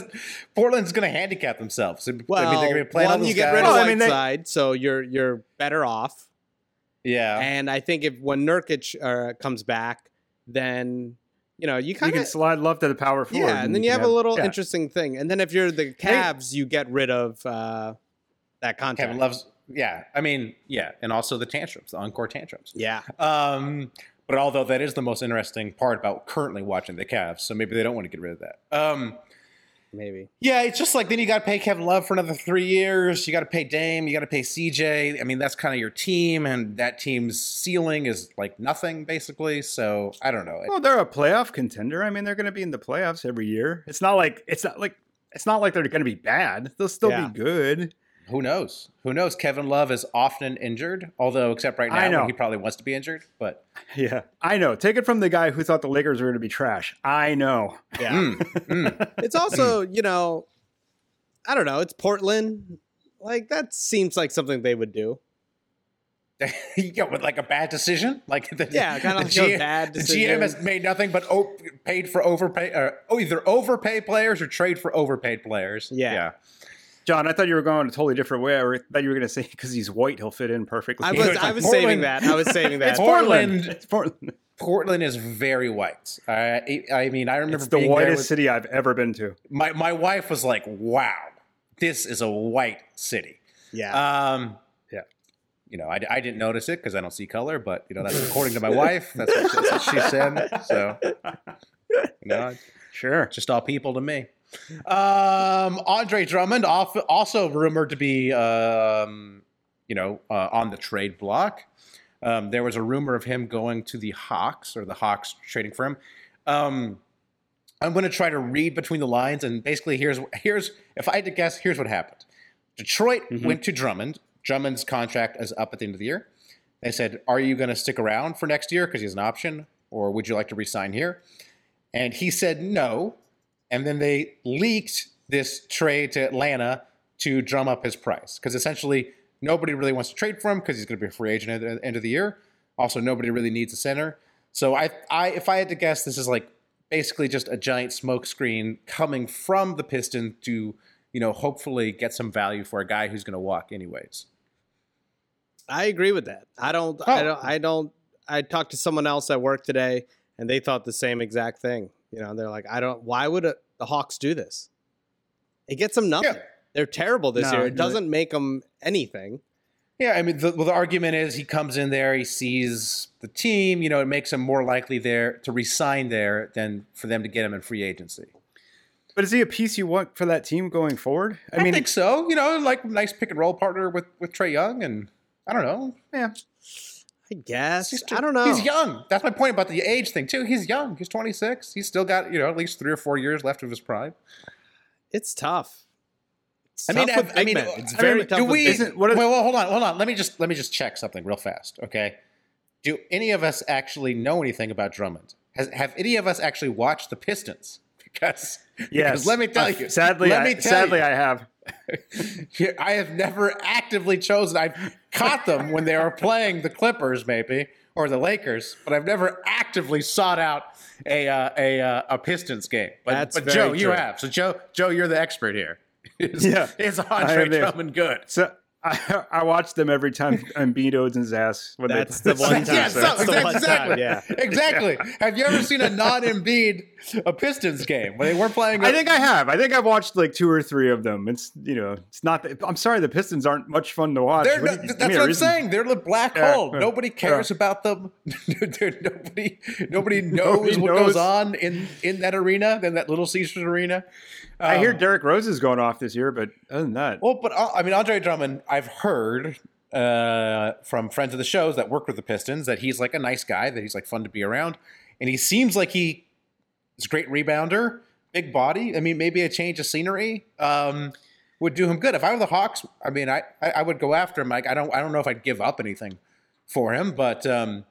[SPEAKER 7] Portland's gonna handicap themselves. I mean, they're gonna be playing all
[SPEAKER 5] one,
[SPEAKER 7] those
[SPEAKER 5] you get
[SPEAKER 7] guys.
[SPEAKER 5] rid of
[SPEAKER 8] Well, I mean, they-
[SPEAKER 5] Whiteside, so you're you're better off.
[SPEAKER 7] yeah,
[SPEAKER 5] And I think if when Nurkic uh, comes back, then you know you
[SPEAKER 8] You
[SPEAKER 5] kind
[SPEAKER 8] can
[SPEAKER 5] of
[SPEAKER 8] slide love to the power forward.
[SPEAKER 5] yeah, and then you have a little
[SPEAKER 8] yeah.
[SPEAKER 5] interesting thing. And then if you're the Cavs, you get rid of uh, that contract.
[SPEAKER 7] Kevin loves. Yeah, I mean, yeah, and also the tantrums, the encore tantrums.
[SPEAKER 5] Yeah,
[SPEAKER 7] Um, but although that is the most interesting part about currently watching the Cavs, so maybe they don't want to get rid of that. Um,
[SPEAKER 5] maybe.
[SPEAKER 7] yeah, it's just like then you got to pay Kevin Love for another three years. You got to pay Dame. You got to pay CJ. I mean, that's kind of your team, and that team's ceiling is like nothing basically. So I don't know.
[SPEAKER 8] Well, they're a playoff contender. I mean, they're going to be in the playoffs every year. It's not like it's not like it's not like they're going to be bad. They'll still
[SPEAKER 5] Yeah.
[SPEAKER 8] be good.
[SPEAKER 7] Who knows? Who knows? Kevin Love is often injured, although except right now
[SPEAKER 8] I know.
[SPEAKER 7] he probably wants to be injured. But
[SPEAKER 8] Yeah, I know. Take it from the guy who thought the Lakers were going to be trash. I know.
[SPEAKER 5] Yeah.
[SPEAKER 7] mm, mm.
[SPEAKER 5] It's also, you know, I don't know. It's Portland. Like that seems like something they would do.
[SPEAKER 7] yeah, with like a bad decision, like the,
[SPEAKER 5] Yeah, kinda
[SPEAKER 7] the
[SPEAKER 5] like a
[SPEAKER 7] GM
[SPEAKER 5] bad
[SPEAKER 7] The GM has made nothing but o- paid for overpay, or oh, either overpay players or trade for overpaid players.
[SPEAKER 5] Yeah. Yeah.
[SPEAKER 8] John, I thought you were going a totally different way. I thought you were going to say because he's white, he'll fit in perfectly.
[SPEAKER 5] I was,
[SPEAKER 7] it's
[SPEAKER 5] I
[SPEAKER 7] like
[SPEAKER 5] was
[SPEAKER 7] Portland.
[SPEAKER 5] saving that. I was saving that.
[SPEAKER 7] It's Portland.
[SPEAKER 8] It's Portland.
[SPEAKER 7] Portland is very white. Uh, I, I mean, I remember
[SPEAKER 8] It's the
[SPEAKER 7] being there
[SPEAKER 8] whitest
[SPEAKER 7] with-
[SPEAKER 8] city I've ever been to.
[SPEAKER 7] My my wife was like, "Wow, this is a white city."
[SPEAKER 5] yeah.
[SPEAKER 7] Um,
[SPEAKER 8] Yeah.
[SPEAKER 7] You know, I, I didn't notice it because I don't see color, but you know that's according to my wife. That's what, that's what she said. So, you know,
[SPEAKER 8] Sure.
[SPEAKER 7] just all people to me. Um, Andre Drummond, also rumored to be, um, you know, uh, on the trade block. Um, there was a rumor of him going to the Hawks or the Hawks trading for him. Um, I'm going to try to read between the lines, and basically, here's here's if I had to guess, here's what happened. Detroit went to Drummond. Drummond's contract is up at the end of the year. They said, "Are you going to stick around for next year because he has an option, or would you like to resign here?" And he said no. And then they leaked this trade to Atlanta to drum up his price because essentially nobody really wants to trade for him because he's going to be a free agent at the end of the year. Also, nobody really needs a center. So I, I, if I had to guess, this is like basically just a giant smokescreen coming from the Piston to, you know, hopefully get some value for a guy who's going to walk anyways.
[SPEAKER 5] I agree with that. I don't. I
[SPEAKER 7] Oh.
[SPEAKER 5] don't. I don't. I talked to someone else at work today, and they thought the same exact thing. You know, they're like, I don't. Why would uh the Hawks do this? It gets them nothing.
[SPEAKER 7] Yeah.
[SPEAKER 5] They're terrible this
[SPEAKER 8] No,
[SPEAKER 5] year. It doesn't make them anything.
[SPEAKER 7] Yeah, I mean, the, well, the argument is he comes in there, he sees the team, you know, it makes him more likely there to resign there than for them to get him in free agency.
[SPEAKER 8] But is he a piece you want for that team going forward?
[SPEAKER 7] I, mean I think so. You know, like nice pick and roll partner with with Trae Young, and I don't know.
[SPEAKER 8] yeah.
[SPEAKER 5] I guess.
[SPEAKER 7] He's
[SPEAKER 5] I don't know.
[SPEAKER 7] He's young. That's my point about the age thing too. He's young. He's 26. He's still got you know at least three or four years left of his prime.
[SPEAKER 5] It's tough. It's
[SPEAKER 7] I mean,
[SPEAKER 5] tough with
[SPEAKER 7] I, I
[SPEAKER 5] big
[SPEAKER 7] mean,
[SPEAKER 5] men. it's
[SPEAKER 7] I
[SPEAKER 5] very
[SPEAKER 7] mean,
[SPEAKER 5] tough.
[SPEAKER 7] do
[SPEAKER 5] with
[SPEAKER 7] we?
[SPEAKER 8] Isn't- what are-
[SPEAKER 7] well, well, hold on, hold on. Let me just let me just check something real fast, okay? Do any of us actually know anything about Drummond? Has have any of us actually watched the Pistons? Because
[SPEAKER 8] Yes.
[SPEAKER 7] because let me tell
[SPEAKER 8] Uh,
[SPEAKER 7] you,
[SPEAKER 8] Sadly,
[SPEAKER 7] let
[SPEAKER 8] I,
[SPEAKER 7] me tell
[SPEAKER 8] sadly,
[SPEAKER 7] you,
[SPEAKER 8] I have.
[SPEAKER 7] I have never actively chosen. I've caught them when they were playing the Clippers, maybe or the Lakers, but I've never actively sought out a uh, a uh, a Pistons game. But,
[SPEAKER 5] That's
[SPEAKER 7] but Joe, you have. So Joe, Joe, you're the expert here. Is,
[SPEAKER 8] Yeah.
[SPEAKER 7] is Andre Drummond good?
[SPEAKER 8] So I, I watch them every time Embiid his ass. When
[SPEAKER 5] That's
[SPEAKER 8] they,
[SPEAKER 5] the one time.
[SPEAKER 7] yeah,
[SPEAKER 8] so-
[SPEAKER 7] so,
[SPEAKER 5] That's the
[SPEAKER 7] exactly.
[SPEAKER 5] time, yeah.
[SPEAKER 7] exactly. Have you ever seen a non-Embiid a Pistons game when they weren't playing?
[SPEAKER 8] I think I have. I think I've watched like two or three of them. It's you know, it's not. The, I'm sorry, the Pistons aren't much fun to watch.
[SPEAKER 7] They're
[SPEAKER 8] What
[SPEAKER 7] no-
[SPEAKER 8] you-
[SPEAKER 7] that's
[SPEAKER 8] a
[SPEAKER 7] what I'm saying. They're the black
[SPEAKER 8] Yeah,
[SPEAKER 7] hole.
[SPEAKER 8] yeah,
[SPEAKER 7] nobody cares
[SPEAKER 8] yeah.
[SPEAKER 7] about them. Nobody, nobody knows
[SPEAKER 8] Nobody
[SPEAKER 7] what
[SPEAKER 8] knows.
[SPEAKER 7] goes on in in that arena, in that Little Caesars arena.
[SPEAKER 8] I hear
[SPEAKER 7] Um,
[SPEAKER 8] Derrick Rose is going off this year, but other than that,
[SPEAKER 7] Well, but uh, I mean, Andre Drummond, I've heard uh, from friends of the shows that work with the Pistons that he's like a nice guy, that he's like fun to be around, and he seems like he is a great rebounder, big body. I mean, maybe a change of scenery um, would do him good. If I were the Hawks, I mean, I, I I would go after him. Like, I don't I don't know if I'd give up anything for him, but um,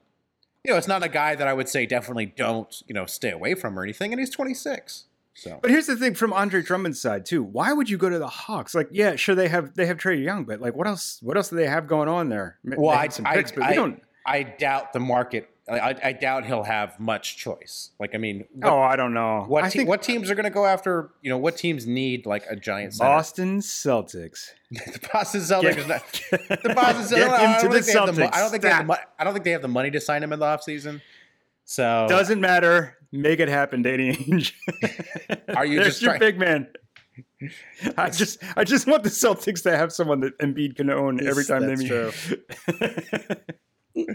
[SPEAKER 7] you know, it's not a guy that I would say definitely don't you know stay away from or anything. And he's 26, so.
[SPEAKER 8] But here's the thing from Andre Drummond's side too. Why would you go to the Hawks? Like, yeah, sure they have they have Trae Young, but like, what else? What else do they have going on there?
[SPEAKER 7] Well, I,
[SPEAKER 8] some
[SPEAKER 7] I,
[SPEAKER 8] picks, but
[SPEAKER 7] I,
[SPEAKER 8] we don't.
[SPEAKER 7] I doubt the market I, I doubt he'll have much choice. Like, I mean, what,
[SPEAKER 8] Oh, I don't know.
[SPEAKER 7] what,
[SPEAKER 8] I
[SPEAKER 7] te-
[SPEAKER 8] think
[SPEAKER 7] what teams are going to go after? You know, what teams need like a giant center?
[SPEAKER 8] Boston Celtics.
[SPEAKER 7] the Boston Celtics. is not, the Boston Celtics. I don't think they have the mo-
[SPEAKER 8] Celtics.
[SPEAKER 7] I don't think they have the
[SPEAKER 8] Stat.
[SPEAKER 7] mo- I don't think they have the money to sign him in the offseason. So
[SPEAKER 8] Doesn't matter. Make it happen, Danny Ainge.
[SPEAKER 7] Are you
[SPEAKER 8] There's
[SPEAKER 7] just
[SPEAKER 8] your big man? I just, I just want the Celtics to have someone that Embiid can own every time they
[SPEAKER 5] that's
[SPEAKER 8] meet.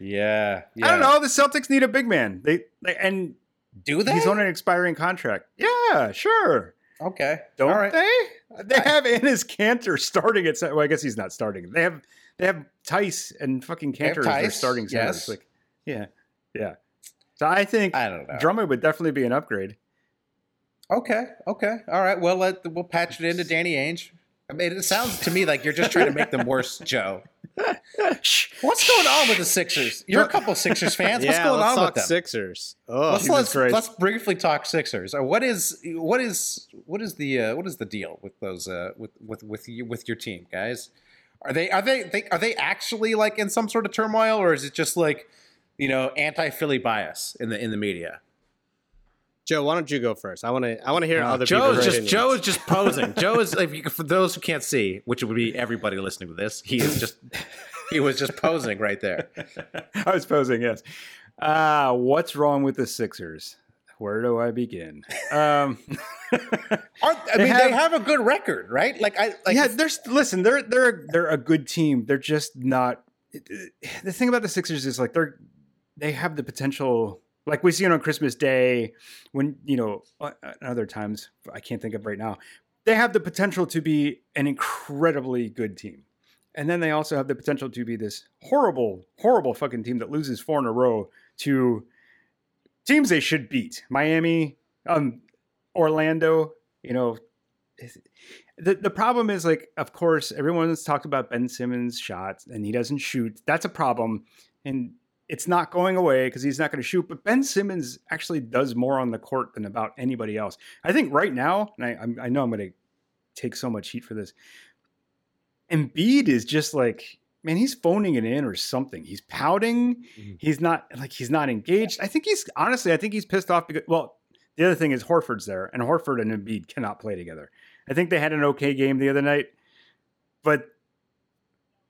[SPEAKER 7] yeah, yeah.
[SPEAKER 8] I don't know. The Celtics need a big man. They, they and
[SPEAKER 7] Do they?
[SPEAKER 8] he's on an expiring contract. Yeah, sure.
[SPEAKER 7] okay.
[SPEAKER 8] Don't
[SPEAKER 7] right.
[SPEAKER 8] they? They have Enes Kanter starting at. Well, I guess he's not starting. They have they have Theis and fucking Kanter as their starting
[SPEAKER 7] yes.
[SPEAKER 8] Like, yeah, yeah. So I think
[SPEAKER 7] I don't know.
[SPEAKER 8] Drummond would definitely be an upgrade.
[SPEAKER 7] Okay. Okay. All right. Well, let we'll patch it into Danny Ainge. I mean, it sounds to me like you're just trying to make them worse, Joe. What's going on with the Sixers? You're a couple Sixers fans. What's
[SPEAKER 5] yeah,
[SPEAKER 7] going on with them?
[SPEAKER 5] Sixers. Oh,
[SPEAKER 7] let's let's, let's briefly talk Sixers. Uh, What is what is what is the uh, what is the deal with those uh, with with with you, with your team, guys? Are they are they, they are they actually like in some sort of turmoil, or is it just like you know anti Philly bias in the in the media?
[SPEAKER 5] Joe, why don't you go first? I want to. I want to hear other
[SPEAKER 7] Joe
[SPEAKER 5] people's
[SPEAKER 7] is just
[SPEAKER 5] opinions.
[SPEAKER 7] Joe is just posing. Joe is if you, for those who can't see, which would be everybody listening to this. He is just he was just posing right there.
[SPEAKER 8] I was posing, yes. Uh, what's wrong with the Sixers? Where do I begin? Um,
[SPEAKER 7] Aren't, I
[SPEAKER 8] They
[SPEAKER 7] mean, they
[SPEAKER 8] have-
[SPEAKER 7] have a good record, right? Like I like
[SPEAKER 8] yeah, there's listen, they're they're they're a good team. They're just not. The thing about the Sixers is like they're they have the potential. Like we see it on Christmas Day, when you know, uh, uh, other times I can't think of right now. They have the potential to be an incredibly good team, and then they also have the potential to be this horrible, horrible fucking team that loses four in a row to teams they should beat. Miami, um, Orlando. You know, the the problem is like, of course, everyone's talked about Ben Simmons' shots, and he doesn't shoot. That's a problem, and it's not going away because he's not going to shoot. But Ben Simmons actually does more on the court than about anybody else. I think right now, and I I'm, I know I'm going to take so much heat for this. Embiid is just like. Man, he's phoning it in or something. He's pouting. Mm-hmm. He's not like he's not engaged. I think he's honestly. I think he's pissed off because well, the other thing is Horford's there, and Horford and Embiid cannot play together. I think they had an okay game the other night, but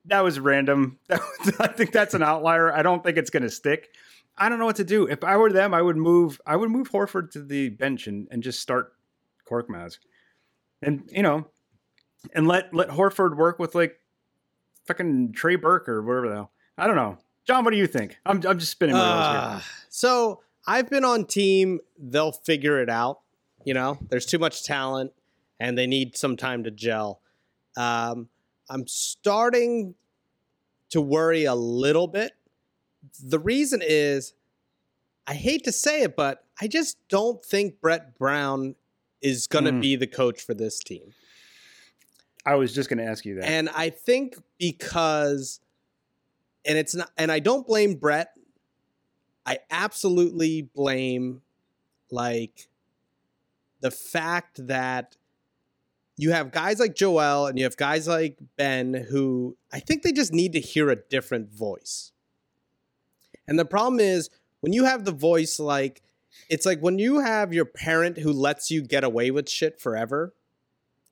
[SPEAKER 8] that was random. I think that's an outlier. I don't think it's going to stick. I don't know what to do. If I were them, I would move. I would move Horford to the bench and, and just start Korkmaz, and you know, and let let Horford work with like fucking Trey Burke or whatever the hell. I don't know. John, what do you think? I'm I'm just spinning.
[SPEAKER 5] Ah, so I've been on team. They'll figure it out. You know, there's too much talent, and they need some time to gel. Um, I'm starting to worry a little bit. The reason is, I hate to say it, but I just don't think Brett Brown is going to
[SPEAKER 8] Mm.
[SPEAKER 5] be the coach for this team.
[SPEAKER 8] I was just going to ask you that.
[SPEAKER 5] And I think because, and it's not, and I don't blame Brett. I absolutely blame, like, the fact that you have guys like Joel and you have guys like Ben who I think they just need to hear a different voice. And the problem is when you have the voice like, it's like when you have your parent who lets you get away with shit forever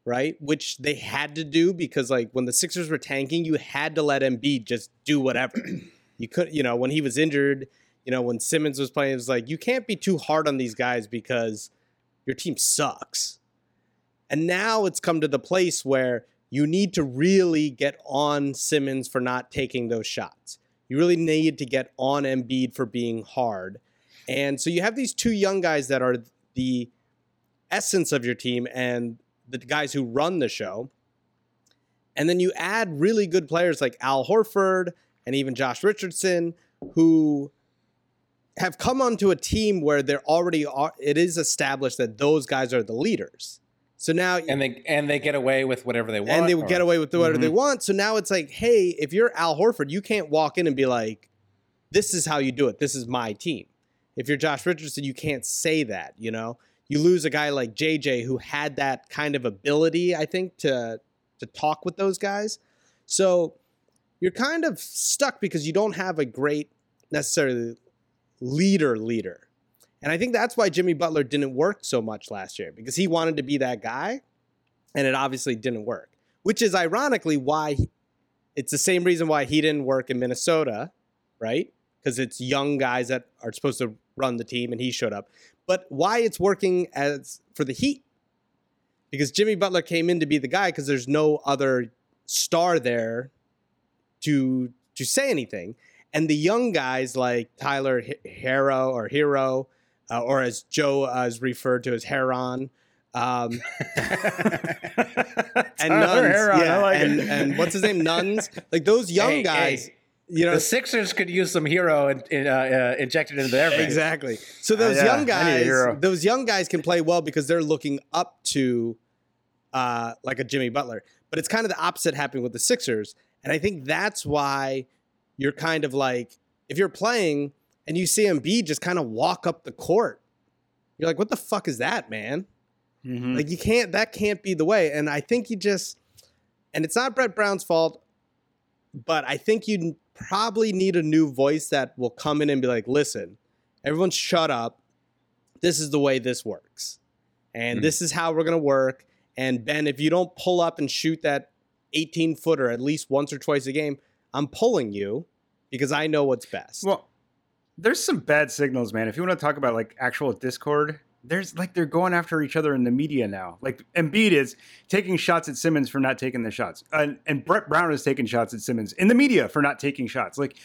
[SPEAKER 5] right? Which they had to do because like when the Sixers were tanking, you had to let Embiid just do whatever. you could, you know, when he was injured, you know, when Simmons was playing, it was like you can't be too hard on these guys because your team sucks. And now it's come to the place where you need to really get on Simmons for not taking those shots. You really need to get on Embiid for being hard. And so you have these two young guys that are the essence of your team and the guys who run the show. And then you add really good players like Al Horford and even Josh Richardson, who have come onto a team where they're already are, it is established that those guys are the leaders. So now
[SPEAKER 7] and they and they get away with whatever they want.
[SPEAKER 5] and they
[SPEAKER 7] or-
[SPEAKER 5] get away with whatever they
[SPEAKER 8] Mhm.
[SPEAKER 5] want. So now it's like, hey, if you're Al Horford, you can't walk in and be like, this is how you do it. This is my team. If you're Josh Richardson, you can't say that, you know? You lose a guy like JJ who had that kind of ability, I think, to to talk with those guys. So you're kind of stuck because you don't have a great necessarily leader leader. And I think that's why Jimmy Butler didn't work so much last year because he wanted to be that guy and it obviously didn't work. Which is ironically why he- it's the same reason why he didn't work in Minnesota, right? Because it's young guys that are supposed to run the team and he showed up. But why it's working as for the Heat because Jimmy Butler came in to be the guy because there's no other star there to to say anything. And the young guys like Tyler H- Herro or Herro, uh, or as Joe uh, is referred to as Heron, um, and Nuns,
[SPEAKER 8] Heron, I
[SPEAKER 5] yeah,
[SPEAKER 8] like
[SPEAKER 5] and
[SPEAKER 8] it.
[SPEAKER 5] and what's his name, Nuns, like those young
[SPEAKER 7] Hey,
[SPEAKER 5] guys.
[SPEAKER 7] hey.
[SPEAKER 5] You know,
[SPEAKER 7] The Sixers could use some hero in, in, uh, uh, injected into their
[SPEAKER 5] exactly. So those
[SPEAKER 8] yeah,
[SPEAKER 5] young
[SPEAKER 8] I need a
[SPEAKER 5] guys, those young guys can play well because they're looking up to uh, like a Jimmy Butler. But it's kind of the opposite happening with the Sixers, and I think that's why you're kind of like if you're playing and you see Embiid just kind of walk up the court, you're like, what the fuck is that, man?
[SPEAKER 8] Mhm.
[SPEAKER 5] Like you can't that can't be the way. And I think you just and it's not Brett Brown's fault, but I think you probably need a new voice that will come in and be like, listen, everyone shut up. This is the way this works. And
[SPEAKER 8] Mhm.
[SPEAKER 5] this is how we're gonna work. And Ben, if you don't pull up and shoot that 18 footer at least once or twice a game, I'm pulling you because I know what's best.
[SPEAKER 8] Well, there's some bad signals, man. If you want to talk about like actual discord, there's like they're going after each other in the media now. Like Embiid is taking shots at Simmons for not taking the shots, and, and Brett Brown is taking shots at Simmons in the media for not taking shots. Like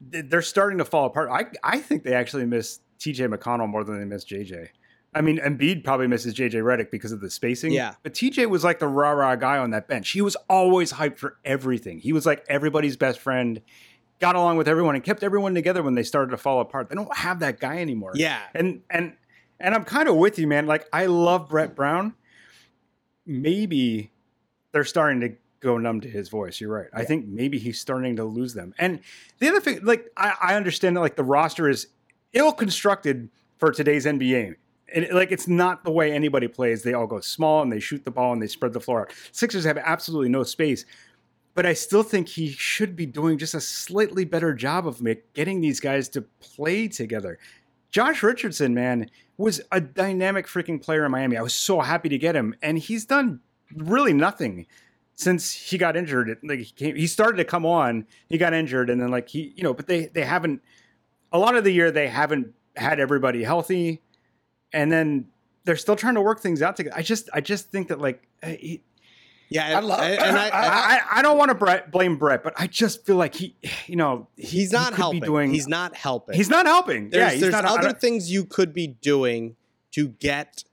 [SPEAKER 8] they're starting to fall apart. I I think they actually miss T.J. McConnell more than they miss J.J. I mean, Embiid probably misses J.J. Redick because of the spacing.
[SPEAKER 5] Yeah.
[SPEAKER 8] But TJ was like the rah rah guy on that bench. He was always hyped for everything. He was like everybody's best friend, got along with everyone, and kept everyone together when they started to fall apart. They don't have that guy anymore.
[SPEAKER 5] Yeah.
[SPEAKER 8] And and and I'm kind of with you, man. Like I love Brett Brown. Maybe they're starting to go numb to his voice. You're right. I think maybe he's starting to lose them. And the other thing, like I, I understand that like the roster is ill constructed for today's NBA. And like it's not the way anybody plays. They all go small and they shoot the ball and they spread the floor out. Sixers have absolutely no space. But I still think he should be doing just a slightly better job of getting these guys to play together. Josh Richardson, man, was a dynamic freaking player in Miami. I was so happy to get him, and he's done really nothing since he got injured. Like he came, he started to come on, he got injured, and then like he, you know, but they they haven't. A lot of the year they haven't had everybody healthy, and then they're still trying to work things out together. I just I just think that like eh, he,
[SPEAKER 5] Yeah,
[SPEAKER 7] I love-
[SPEAKER 5] and I, I,
[SPEAKER 8] I, I, I don't want to Brett, blame Brett, but I just feel like he, you know, he-
[SPEAKER 5] he's
[SPEAKER 8] he
[SPEAKER 5] not
[SPEAKER 8] be
[SPEAKER 5] helping.
[SPEAKER 8] doing-
[SPEAKER 5] he's not helping.
[SPEAKER 8] He's not helping.
[SPEAKER 5] There's,
[SPEAKER 8] yeah, he's
[SPEAKER 5] there's
[SPEAKER 8] not,
[SPEAKER 5] other things you could be doing to get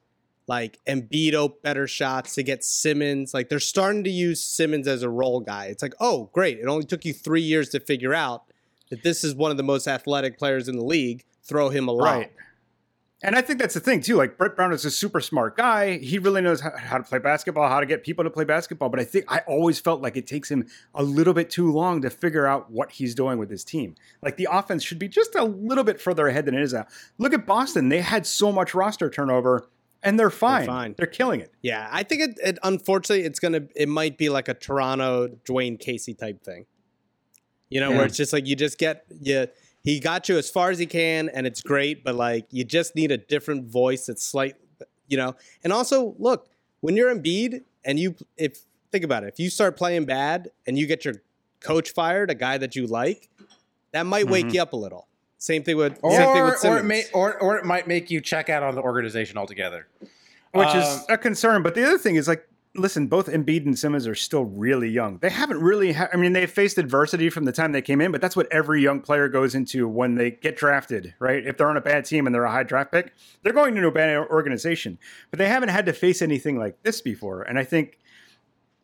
[SPEAKER 5] like Embiid better shots, to get Simmons. Like they're starting to use Simmons as a role guy. It's like, oh, great. It only took you three years to figure out that this is one of the most athletic players in the league. Throw him a lob.
[SPEAKER 8] Right. And I think that's the thing too. Like Brett Brown is a super smart guy. He really knows how, how to play basketball, how to get people to play basketball. But I think I always felt like it takes him a little bit too long to figure out what he's doing with his team. Like the offense should be just a little bit further ahead than it is now. Look at Boston; they had so much roster turnover, and they're fine.
[SPEAKER 5] fine.
[SPEAKER 8] They're killing it.
[SPEAKER 5] Yeah, I think it, it. Unfortunately, it's gonna. It might be like a Toronto Dwayne Casey type thing. You know,
[SPEAKER 8] Yeah.
[SPEAKER 5] where it's just like you just get you. He got you as far as he can, and it's great. But like, you just need a different voice that's slight. You know, and also look when you're Embiid and you if think about it, if you start playing bad and you get your coach fired, a guy that you like, that might wake
[SPEAKER 8] Mhm.
[SPEAKER 5] you up a little. Same thing with
[SPEAKER 7] Or,
[SPEAKER 5] same thing with
[SPEAKER 7] or, it may, or, or it might make you check out on the organization altogether.
[SPEAKER 8] which
[SPEAKER 7] Um,
[SPEAKER 8] is a concern. But the other thing is like, listen, both Embiid and Simmons are still really young. They haven't really. Ha- I mean, they've faced adversity from the time they came in, but that's what every young player goes into when they get drafted, right? If they're on a bad team and they're a high draft pick, they're going into a bad organization. But they haven't had to face anything like this before, and I think,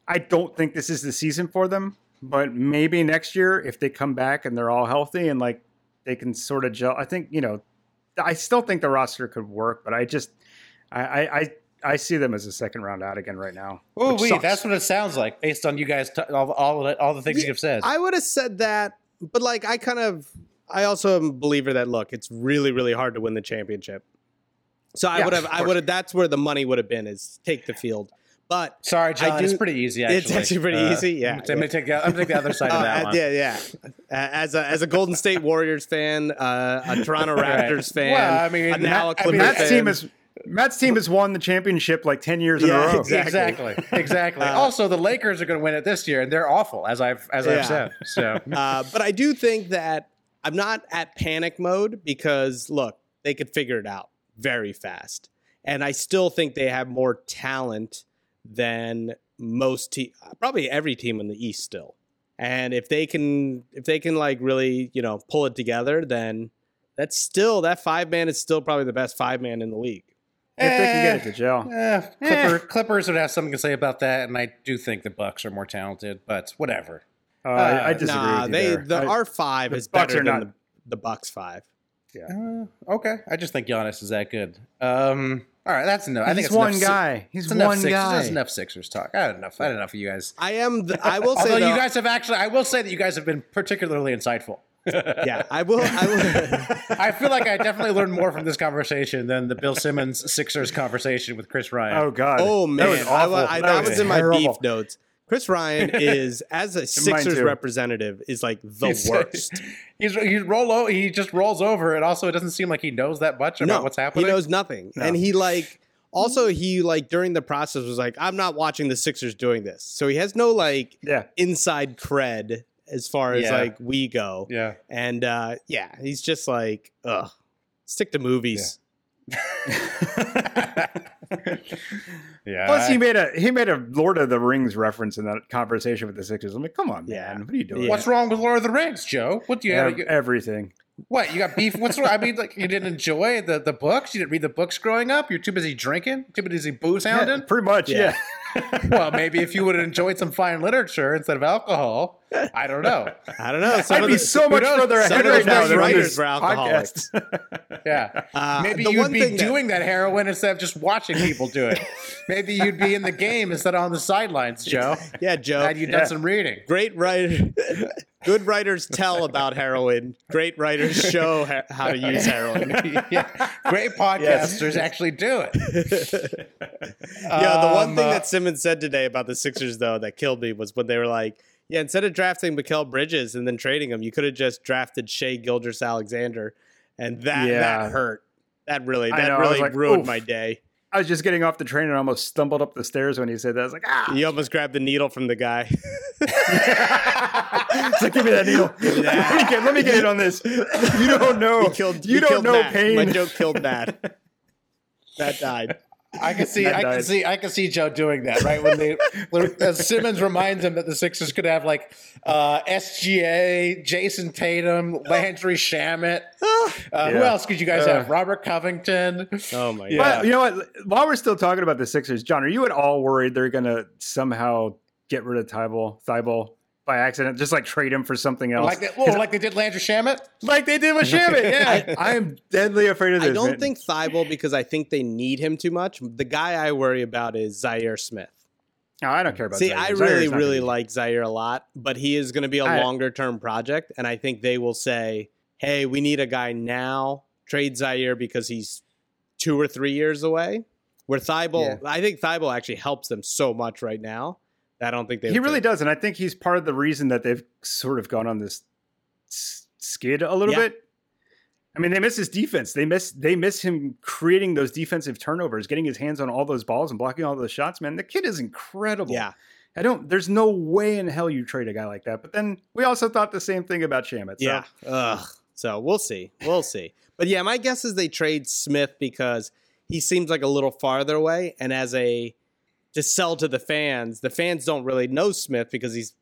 [SPEAKER 8] I don't think this is the season for them. But maybe next year, if they come back and they're all healthy and like they can sort of gel, I think you know. I still think the roster could work, but I just I, I, I, I see them as a second round out again right now.
[SPEAKER 7] Oh, wait,
[SPEAKER 8] sucks.
[SPEAKER 7] that's what it sounds like based on you guys, t- all, all, the, all the things
[SPEAKER 5] Yeah,
[SPEAKER 7] you've said.
[SPEAKER 5] I would have said that, but like I kind of, I also am a believer that look, it's really, really hard to win the championship. So I
[SPEAKER 8] Yeah,
[SPEAKER 5] would have, I would have. That's where the money would have been is take the field. But
[SPEAKER 7] Sorry, John.
[SPEAKER 5] Do-
[SPEAKER 7] it's pretty easy. Actually,
[SPEAKER 5] It's actually pretty
[SPEAKER 7] Uh,
[SPEAKER 5] easy, yeah.
[SPEAKER 7] I'm gonna take the, I'm gonna take the other side
[SPEAKER 5] uh,
[SPEAKER 7] of that
[SPEAKER 5] uh,
[SPEAKER 7] one.
[SPEAKER 5] yeah, yeah. A- As a as a Golden State Warriors fan, uh, a Toronto Raptors fan,
[SPEAKER 7] Well, I mean,
[SPEAKER 5] a now a
[SPEAKER 7] Matt- I mean,
[SPEAKER 8] Matt's
[SPEAKER 5] fan.
[SPEAKER 8] team is Matt's team has won the championship like ten years in a row.
[SPEAKER 5] exactly.
[SPEAKER 7] Exactly. Exactly. also, the Lakers are going to win it this year, and they're awful, as I've as
[SPEAKER 5] Yeah.
[SPEAKER 7] I've said. So
[SPEAKER 5] Uh, but I do think that I'm not at panic mode because look, they could figure it out very fast, and I still think they have more talent than most te- probably every team in the East still. And if they can, if they can like really, you know, pull it together, then that's still that five man is still probably the best five man in the league.
[SPEAKER 8] If they can get
[SPEAKER 7] Eh,
[SPEAKER 8] it to jail.
[SPEAKER 7] eh, Clipper, Clippers would have something to say about that, and I do think the Bucks are more talented, but whatever.
[SPEAKER 8] Uh, I, I disagree
[SPEAKER 5] nah,
[SPEAKER 8] with you
[SPEAKER 5] they
[SPEAKER 8] there.
[SPEAKER 5] the
[SPEAKER 8] I-
[SPEAKER 5] R five is
[SPEAKER 8] Bucks
[SPEAKER 5] better than
[SPEAKER 8] not-
[SPEAKER 5] the, the Bucks five.
[SPEAKER 7] Uh, okay, I just think Giannis is that good. Um, all right, that's enough. I think
[SPEAKER 8] He's
[SPEAKER 7] it's
[SPEAKER 8] one
[SPEAKER 7] enough Si-
[SPEAKER 8] guy. He's one
[SPEAKER 7] Sixers.
[SPEAKER 8] guy.
[SPEAKER 7] That's enough Sixers talk. I had enough. I had enough of you guys.
[SPEAKER 5] I am. The, I will say
[SPEAKER 7] Although
[SPEAKER 5] though,
[SPEAKER 7] you guys have actually, I will say that you guys have been particularly insightful.
[SPEAKER 5] Yeah, I will. I will.
[SPEAKER 7] I feel like I definitely learned more from this conversation than the Bill Simmons Sixers conversation with Chris Ryan.
[SPEAKER 8] Oh God.
[SPEAKER 5] Oh man,
[SPEAKER 8] that was awful.
[SPEAKER 5] I, I, that, was in my beef notes. Chris Ryan is, as a Sixers representative, is like the
[SPEAKER 7] He's-
[SPEAKER 5] worst.
[SPEAKER 7] He's he roll o- he just rolls over, and also it doesn't seem like he knows that much about
[SPEAKER 5] no,
[SPEAKER 7] what's happening.
[SPEAKER 5] he knows nothing, and he like also he like during the process was like, I'm not watching the Sixers doing this, so he has no like
[SPEAKER 8] Yeah.
[SPEAKER 5] inside cred as far as
[SPEAKER 7] Yeah.
[SPEAKER 5] like we go.
[SPEAKER 7] Yeah.
[SPEAKER 5] and uh, yeah, he's just like, ugh, stick to movies.
[SPEAKER 7] Yeah.
[SPEAKER 8] Plus, he made a he made a Lord of the Rings reference in that conversation with the Sixers. I'm like, come on,
[SPEAKER 5] Yeah.
[SPEAKER 8] man, what are you doing?
[SPEAKER 5] Yeah.
[SPEAKER 7] What's wrong with Lord of the Rings, Joe? What do you have?
[SPEAKER 8] Ev- everything?
[SPEAKER 7] What you got beef? What's wrong? I mean, like you didn't enjoy the, the books. You didn't read the books growing up. You're too busy drinking. Too busy booze
[SPEAKER 8] Yeah,
[SPEAKER 7] hounding.
[SPEAKER 8] pretty much.
[SPEAKER 5] Yeah.
[SPEAKER 8] Yeah.
[SPEAKER 7] well, maybe if you would have enjoyed some fine literature instead of alcohol, I don't know.
[SPEAKER 5] I don't know. Some
[SPEAKER 8] I'd be
[SPEAKER 5] the-
[SPEAKER 8] so much
[SPEAKER 7] knows?
[SPEAKER 8] further ahead right now than
[SPEAKER 5] writers were alcoholics.
[SPEAKER 7] Yeah.
[SPEAKER 5] Uh,
[SPEAKER 7] Maybe you'd be
[SPEAKER 5] thing that-
[SPEAKER 7] doing that heroin instead of just watching people do it. Maybe you'd be in the game instead of on the sidelines, Joe.
[SPEAKER 5] yeah, Joe.
[SPEAKER 7] Had you
[SPEAKER 8] Yeah.
[SPEAKER 7] done some reading?
[SPEAKER 5] Great writer. Good writers tell about heroin. Great writers show ha- how to use heroin.
[SPEAKER 7] yeah. Great podcasters actually do it.
[SPEAKER 5] yeah, the one
[SPEAKER 7] Um,
[SPEAKER 5] thing
[SPEAKER 7] uh,
[SPEAKER 5] that Simmons said today about the Sixers, though, that killed me was when they were like, yeah, instead of drafting Mikal Bridges and then trading him, you could have just drafted Shea Gilders Alexander. And that,
[SPEAKER 8] Yeah.
[SPEAKER 5] that hurt. That really, that
[SPEAKER 8] know,
[SPEAKER 5] really
[SPEAKER 8] like,
[SPEAKER 5] ruined
[SPEAKER 8] oof.
[SPEAKER 5] my day.
[SPEAKER 8] I was just getting off the train and almost stumbled up the stairs when he said that. I was like, ah!
[SPEAKER 5] You almost grabbed the needle from the guy.
[SPEAKER 8] It's like, give me that needle. let, me get, let me get in on this. You don't know.
[SPEAKER 5] He killed,
[SPEAKER 8] you
[SPEAKER 5] he
[SPEAKER 8] don't know pain.
[SPEAKER 5] My joke killed Matt. That died.
[SPEAKER 7] I can see, I can see, I can see Joe doing that, right? When they, as Simmons reminds him that the Sixers could have like uh, SGA, Jayson Tatum, Landry Shamet. Uh, Who else could you guys
[SPEAKER 8] Uh.
[SPEAKER 7] have? Robert Covington.
[SPEAKER 5] Oh, my
[SPEAKER 7] Yeah.
[SPEAKER 5] God.
[SPEAKER 8] But you know what? While we're still talking about the Sixers, John, are you at all worried they're going to somehow get rid of Thybulle, Thybulle by accident, just like trade him for something else,
[SPEAKER 7] Like, they, oh, like they did Landry Shamet.
[SPEAKER 8] like they did with Shamet? Yeah, I, am deadly afraid of this.
[SPEAKER 5] I don't
[SPEAKER 8] man.
[SPEAKER 5] think Thybulle because I think they need him too much. The guy I worry about is Zaire Smith.
[SPEAKER 8] No, I don't care about.
[SPEAKER 5] See,
[SPEAKER 8] Zaire.
[SPEAKER 5] I
[SPEAKER 8] Zaire's
[SPEAKER 5] really, really
[SPEAKER 8] gonna-
[SPEAKER 5] like Zaire a lot, but he is going to be a
[SPEAKER 8] I-
[SPEAKER 5] longer term project, and I think they will say, "Hey, we need a guy now. Trade Zaire because he's two or three years away." Where Thybulle,
[SPEAKER 8] Yeah.
[SPEAKER 5] I think Thybulle actually helps them so much right now. I don't think they.
[SPEAKER 8] He really does, and I think he's part of the reason that they've sort of gone on this skid a little
[SPEAKER 5] Yeah.
[SPEAKER 8] bit. I mean, they miss his defense. They miss they miss him creating those defensive turnovers, getting his hands on all those balls and blocking all those shots. Man, the kid is incredible.
[SPEAKER 5] Yeah,
[SPEAKER 8] I don't. There's no way in hell you trade a guy like that. But then we also thought the same thing about Shamet. So.
[SPEAKER 5] yeah. Ugh. So we'll see. We'll see. But yeah, my guess is they trade Smith because he seems like a little farther away, and as a to sell to the fans, the fans don't really know Smith because he's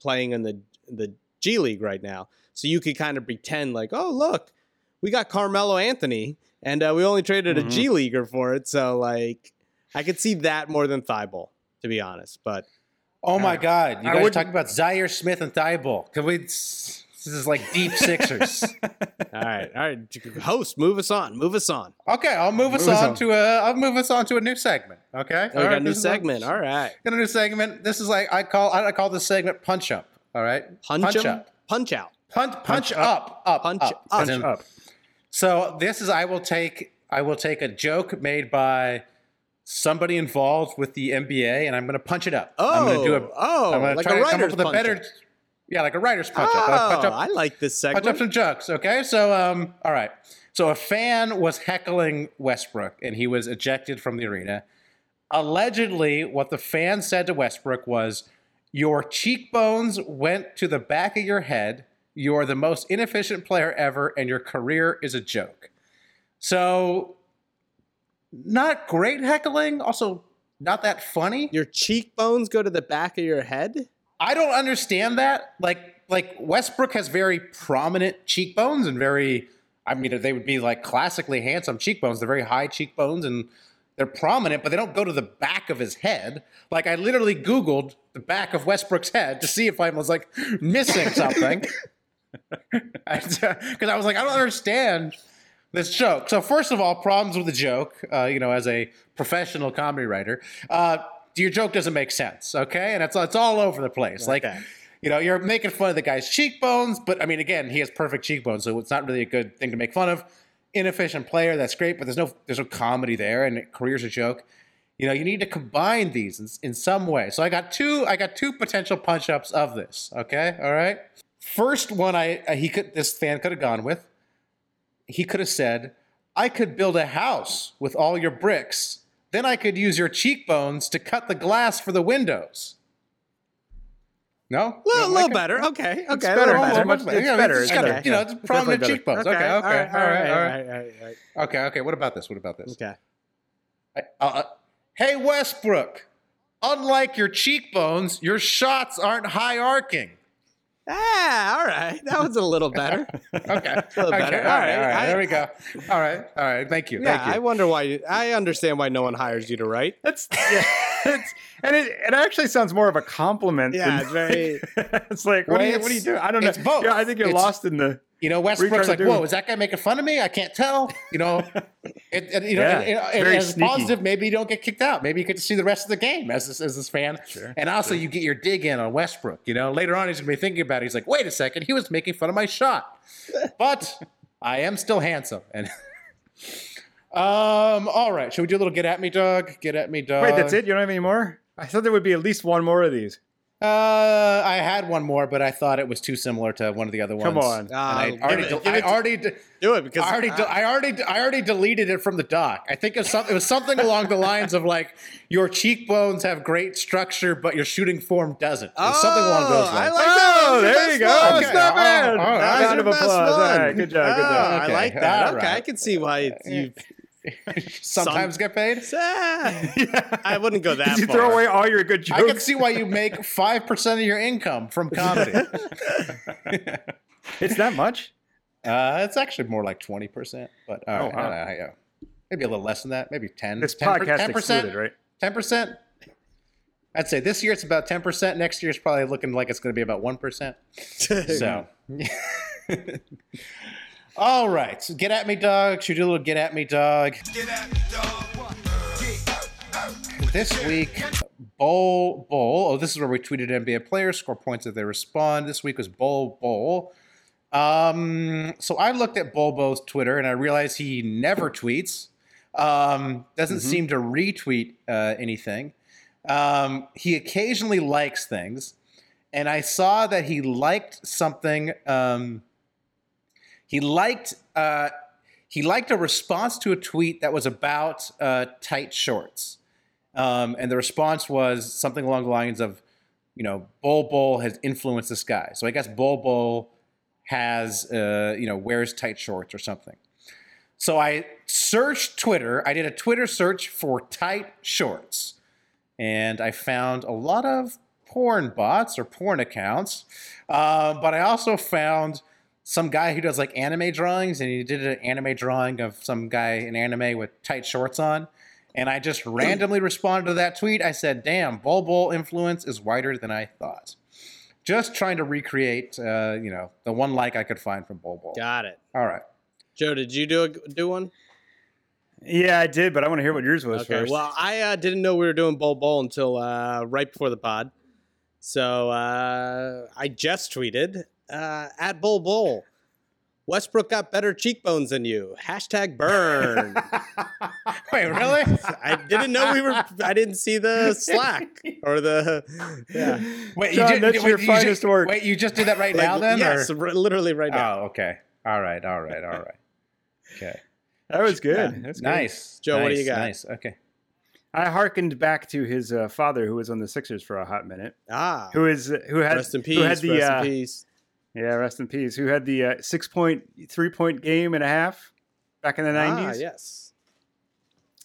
[SPEAKER 5] playing in the the G League right now. So you could kind of pretend like, oh look, we got Carmelo Anthony, and uh, we only traded a G leaguer for it. So like, I could see that more than Thybulle, to be honest. But
[SPEAKER 7] Oh my God! You guys talking about Zaire Smith and Thybulle? Can we? This is like deep Sixers.
[SPEAKER 5] all right, all right, host, move us on, move us on.
[SPEAKER 7] Okay, I'll move us
[SPEAKER 8] Move us
[SPEAKER 7] on,
[SPEAKER 8] on.
[SPEAKER 7] to a. I'll move us on to a new segment. Okay,
[SPEAKER 5] Oh, we got
[SPEAKER 7] right,
[SPEAKER 5] a new
[SPEAKER 7] this is
[SPEAKER 5] segment. All right,
[SPEAKER 7] Got a new segment. This is like I call. I call this segment Punch Up. All right,
[SPEAKER 5] punch
[SPEAKER 7] up.
[SPEAKER 5] punch out.
[SPEAKER 7] Punch, punch, up, up,
[SPEAKER 5] Punch
[SPEAKER 7] up.
[SPEAKER 5] up.
[SPEAKER 8] Up.
[SPEAKER 7] So this is I will take I will take a joke made by somebody involved with the NBA and I'm going to punch it up. Oh, I'm going to do a
[SPEAKER 5] Oh, oh,
[SPEAKER 7] I'm gonna
[SPEAKER 5] like
[SPEAKER 7] try
[SPEAKER 5] a
[SPEAKER 7] to come up with a better
[SPEAKER 5] punch-up.
[SPEAKER 7] Yeah, like a writer's punch
[SPEAKER 5] oh,
[SPEAKER 7] up. Uh, punch up
[SPEAKER 5] I like this segment.
[SPEAKER 7] punch up some jokes. Okay, so um, all right. So a fan was heckling Westbrook, and he was ejected from the arena. Allegedly, what the fan said to Westbrook was, "Your cheekbones went to the back of your head. You're the most inefficient player ever, and your career is a joke." So, not great heckling. Also, not that funny.
[SPEAKER 5] Your cheekbones go to the back of your head.
[SPEAKER 7] I don't understand that. Like like Westbrook has very prominent cheekbones and very I mean they would be like classically handsome cheekbones. They're very high cheekbones and they're prominent, but they don't go to the back of his head. Like I literally googled the back of Westbrook's head to see if I was like missing something. Because I was like I don't understand this joke. So first of all, problems with the joke. Uh, you know, as a professional comedy writer, uh, your joke doesn't make sense. Okay, and it's it's all over the place. Like, you know, you're making fun of the guy's cheekbones, but I mean, again, he has perfect cheekbones, so it's not really a good thing to make fun of. Inefficient player, that's great, but there's no there's no comedy there, and career's a joke. You know, you need to combine these in, in some way. So I got two I got two potential punch ups of this. Okay, all right. First one, I uh, he could this fan could have gone with he could have said, I could build a house with all your bricks. Then I could use your cheekbones to cut the glass for the windows. No?
[SPEAKER 5] A little,
[SPEAKER 7] it?
[SPEAKER 5] better. Okay. Okay.
[SPEAKER 8] better,
[SPEAKER 5] a
[SPEAKER 8] better.
[SPEAKER 5] better.
[SPEAKER 8] Much-
[SPEAKER 7] Yeah,
[SPEAKER 8] it's better,
[SPEAKER 7] It's
[SPEAKER 8] it's
[SPEAKER 7] got,
[SPEAKER 8] better.
[SPEAKER 7] you know, it's prominent
[SPEAKER 8] better.
[SPEAKER 7] cheekbones. Okay, okay,
[SPEAKER 5] all
[SPEAKER 7] all
[SPEAKER 5] right,
[SPEAKER 7] right, all right, all right.
[SPEAKER 5] all right, all right.
[SPEAKER 7] Okay, okay. What about this? What about this?
[SPEAKER 5] Okay.
[SPEAKER 7] I- uh, hey, Westbrook. Unlike your cheekbones, your shots aren't high arcing.
[SPEAKER 5] Ah, all right. That was a little better.
[SPEAKER 7] Okay.
[SPEAKER 5] A little
[SPEAKER 7] okay.
[SPEAKER 5] better.
[SPEAKER 7] All right.
[SPEAKER 5] All
[SPEAKER 7] All
[SPEAKER 5] right.
[SPEAKER 7] right.
[SPEAKER 5] I-
[SPEAKER 7] there we go. All right. All right. Thank you.
[SPEAKER 5] yeah,
[SPEAKER 7] Thank you.
[SPEAKER 5] I wonder why. You, I understand why no one hires you to write.
[SPEAKER 8] That's yeah. it's, and it, it actually sounds more of a compliment.
[SPEAKER 5] Yeah,
[SPEAKER 8] than-
[SPEAKER 5] it's very-
[SPEAKER 8] it's like what are you what are you? I don't know.
[SPEAKER 7] it's both.
[SPEAKER 8] Yeah, I think you're
[SPEAKER 7] It's-
[SPEAKER 8] lost in the.
[SPEAKER 7] You know, Westbrook's like, whoa, is that guy making fun of me? I can't tell. You know, it, it- you
[SPEAKER 8] Yeah,
[SPEAKER 7] and-
[SPEAKER 8] it's
[SPEAKER 7] and as
[SPEAKER 8] sneaky.
[SPEAKER 7] positive, maybe you don't get kicked out. Maybe you get to see the rest of the game as this, as this fan. and also, you get your dig in on Westbrook. You know, later on, he's going to be thinking about it. He's like, wait a second, he was making fun of my shot, but I am still handsome. And um, all right, should we do a little get at me, dog? Get at me, Doug.
[SPEAKER 8] Wait, that's it? You don't have any more? I thought there would be at least one more of these.
[SPEAKER 7] Uh, I had one more, but I thought it was too similar to one of the other ones.
[SPEAKER 8] Come on.
[SPEAKER 7] And
[SPEAKER 5] Uh,
[SPEAKER 7] I
[SPEAKER 5] give
[SPEAKER 7] already,
[SPEAKER 5] it- give
[SPEAKER 7] I
[SPEAKER 5] it to-
[SPEAKER 7] already. de-
[SPEAKER 5] Do it because
[SPEAKER 7] I already, de- I already, I already deleted it from the doc. I think it was, some, it was something along the lines of like your cheekbones have great structure, but your shooting form doesn't. It was something along those
[SPEAKER 5] Oh, I
[SPEAKER 7] lines.
[SPEAKER 5] like that.
[SPEAKER 8] Oh,
[SPEAKER 5] your
[SPEAKER 8] there you go.
[SPEAKER 5] one.
[SPEAKER 8] It's not
[SPEAKER 7] Oh,
[SPEAKER 8] bad.
[SPEAKER 7] oh, all right.
[SPEAKER 5] That
[SPEAKER 8] Round
[SPEAKER 5] your
[SPEAKER 8] of
[SPEAKER 5] best
[SPEAKER 8] applause. All
[SPEAKER 5] one.
[SPEAKER 8] right, good job, good
[SPEAKER 5] Oh,
[SPEAKER 8] job.
[SPEAKER 5] I like that.
[SPEAKER 7] all
[SPEAKER 5] Okay,
[SPEAKER 7] right.
[SPEAKER 5] I can see why you.
[SPEAKER 7] Sometimes get paid.
[SPEAKER 5] I wouldn't go that
[SPEAKER 8] you
[SPEAKER 5] far.
[SPEAKER 8] throw away all your good jokes?
[SPEAKER 7] I can see why you make five percent of your income from comedy.
[SPEAKER 8] It's that much?
[SPEAKER 7] Uh, it's actually more like twenty percent, but all right,
[SPEAKER 8] wow.
[SPEAKER 7] uh, yeah. maybe a little less than that, maybe ten.
[SPEAKER 8] This
[SPEAKER 7] 10
[SPEAKER 8] podcast
[SPEAKER 7] 10%?
[SPEAKER 8] excluded, right?
[SPEAKER 7] Ten percent. I'd say this year it's about ten percent. Next year it's probably looking like it's going to be about one percent. So, all right. So get at me, dog. Should we do a little get at me, dog? This week, Bol Bol. Oh, this is where we tweeted NBA players, score points if they respond. This week was Bol Bol. Um, so I looked at Bol Bol's Twitter and I realized he never tweets. Um, doesn't seem to retweet uh, anything. Um, he occasionally likes things, and I saw that he liked something. Um, he liked uh, he liked a response to a tweet that was about uh, tight shorts, um, and the response was something along the lines of, you know, Bol Bol has influenced this guy. So I guess Bol Bol has uh, you know wears tight shorts or something. So I searched Twitter. I did a Twitter search for tight shorts, and I found a lot of porn bots or porn accounts. Uh, but I also found some guy who does like anime drawings, and he did an anime drawing of some guy in anime with tight shorts on. And I just randomly responded to that tweet. I said, "Damn, Bol Bol influence is wider than I thought." Just trying to recreate, uh, you know, the one like I could find from Bol Bol.
[SPEAKER 5] Got it.
[SPEAKER 7] All right.
[SPEAKER 5] Joe, did you do a, do one?
[SPEAKER 8] Yeah, I did, but I want to hear what yours was
[SPEAKER 5] Okay.
[SPEAKER 8] first.
[SPEAKER 5] Well, I uh, didn't know we were doing Bol Bol until uh, right before the pod. So uh, I just tweeted uh, at Bol Bol. Westbrook got better cheekbones than you. Hashtag burn.
[SPEAKER 7] Wait, really?
[SPEAKER 5] I didn't know we were. I didn't see the Slack or the. Yeah.
[SPEAKER 7] Wait,
[SPEAKER 8] John,
[SPEAKER 7] ju-
[SPEAKER 8] that's
[SPEAKER 7] wait,
[SPEAKER 8] your
[SPEAKER 7] you
[SPEAKER 8] finest
[SPEAKER 7] ju-
[SPEAKER 8] work.
[SPEAKER 7] Wait, you just did that right
[SPEAKER 5] Like,
[SPEAKER 7] now, then?
[SPEAKER 5] Yes,
[SPEAKER 7] or-
[SPEAKER 5] literally right now.
[SPEAKER 7] Oh, okay. All right, all right, all right. Okay.
[SPEAKER 8] That was good. That's good.
[SPEAKER 7] Nice.
[SPEAKER 5] Joe, what do you
[SPEAKER 7] nice,
[SPEAKER 5] got?
[SPEAKER 7] Nice. Okay.
[SPEAKER 8] I hearkened back to his uh, father, who was on the Sixers for a hot minute.
[SPEAKER 5] Ah.
[SPEAKER 8] Who is who had
[SPEAKER 5] rest in peace.
[SPEAKER 8] who had the
[SPEAKER 5] rest
[SPEAKER 8] uh,
[SPEAKER 5] in peace.
[SPEAKER 8] Yeah rest in peace who had the uh, six point three point game and a half back in the nineties?
[SPEAKER 5] Ah,
[SPEAKER 8] nineties.
[SPEAKER 5] yes.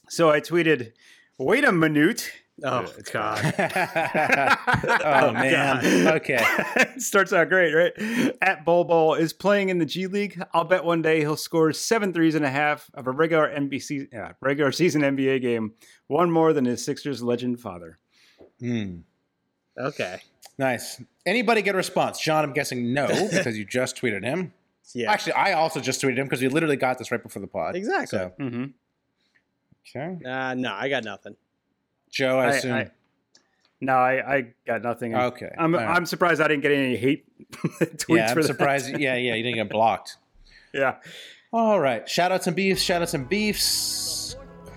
[SPEAKER 8] So I tweeted, "Wait a minute."
[SPEAKER 5] Oh God.
[SPEAKER 7] oh man. Okay.
[SPEAKER 8] Starts out great, right? At Bol Bol is playing in the G League. I'll bet one day he'll score seven threes and a half of a regular NBC uh, regular season NBA game, one more than his Sixers legend father.
[SPEAKER 7] Hmm.
[SPEAKER 5] Okay.
[SPEAKER 7] Nice. Anybody get a response? John, I'm guessing no because you just tweeted him.
[SPEAKER 5] Yeah.
[SPEAKER 7] Actually, I also just tweeted him because we literally got this right before the pod.
[SPEAKER 5] Exactly.
[SPEAKER 7] So,
[SPEAKER 8] Mm-hmm.
[SPEAKER 7] okay.
[SPEAKER 5] Uh, no, I got nothing.
[SPEAKER 7] Joe, I,
[SPEAKER 8] I-
[SPEAKER 7] assume.
[SPEAKER 8] I- No, I, I got nothing.
[SPEAKER 7] Okay.
[SPEAKER 8] I'm
[SPEAKER 7] All right.
[SPEAKER 8] I'm surprised I didn't get any hate tweets
[SPEAKER 7] yeah,
[SPEAKER 8] for
[SPEAKER 7] I'm
[SPEAKER 8] that.
[SPEAKER 7] surprised. Yeah, yeah, you didn't get blocked.
[SPEAKER 8] Yeah.
[SPEAKER 7] All right. Shout outs and beefs. Shout outs and beefs.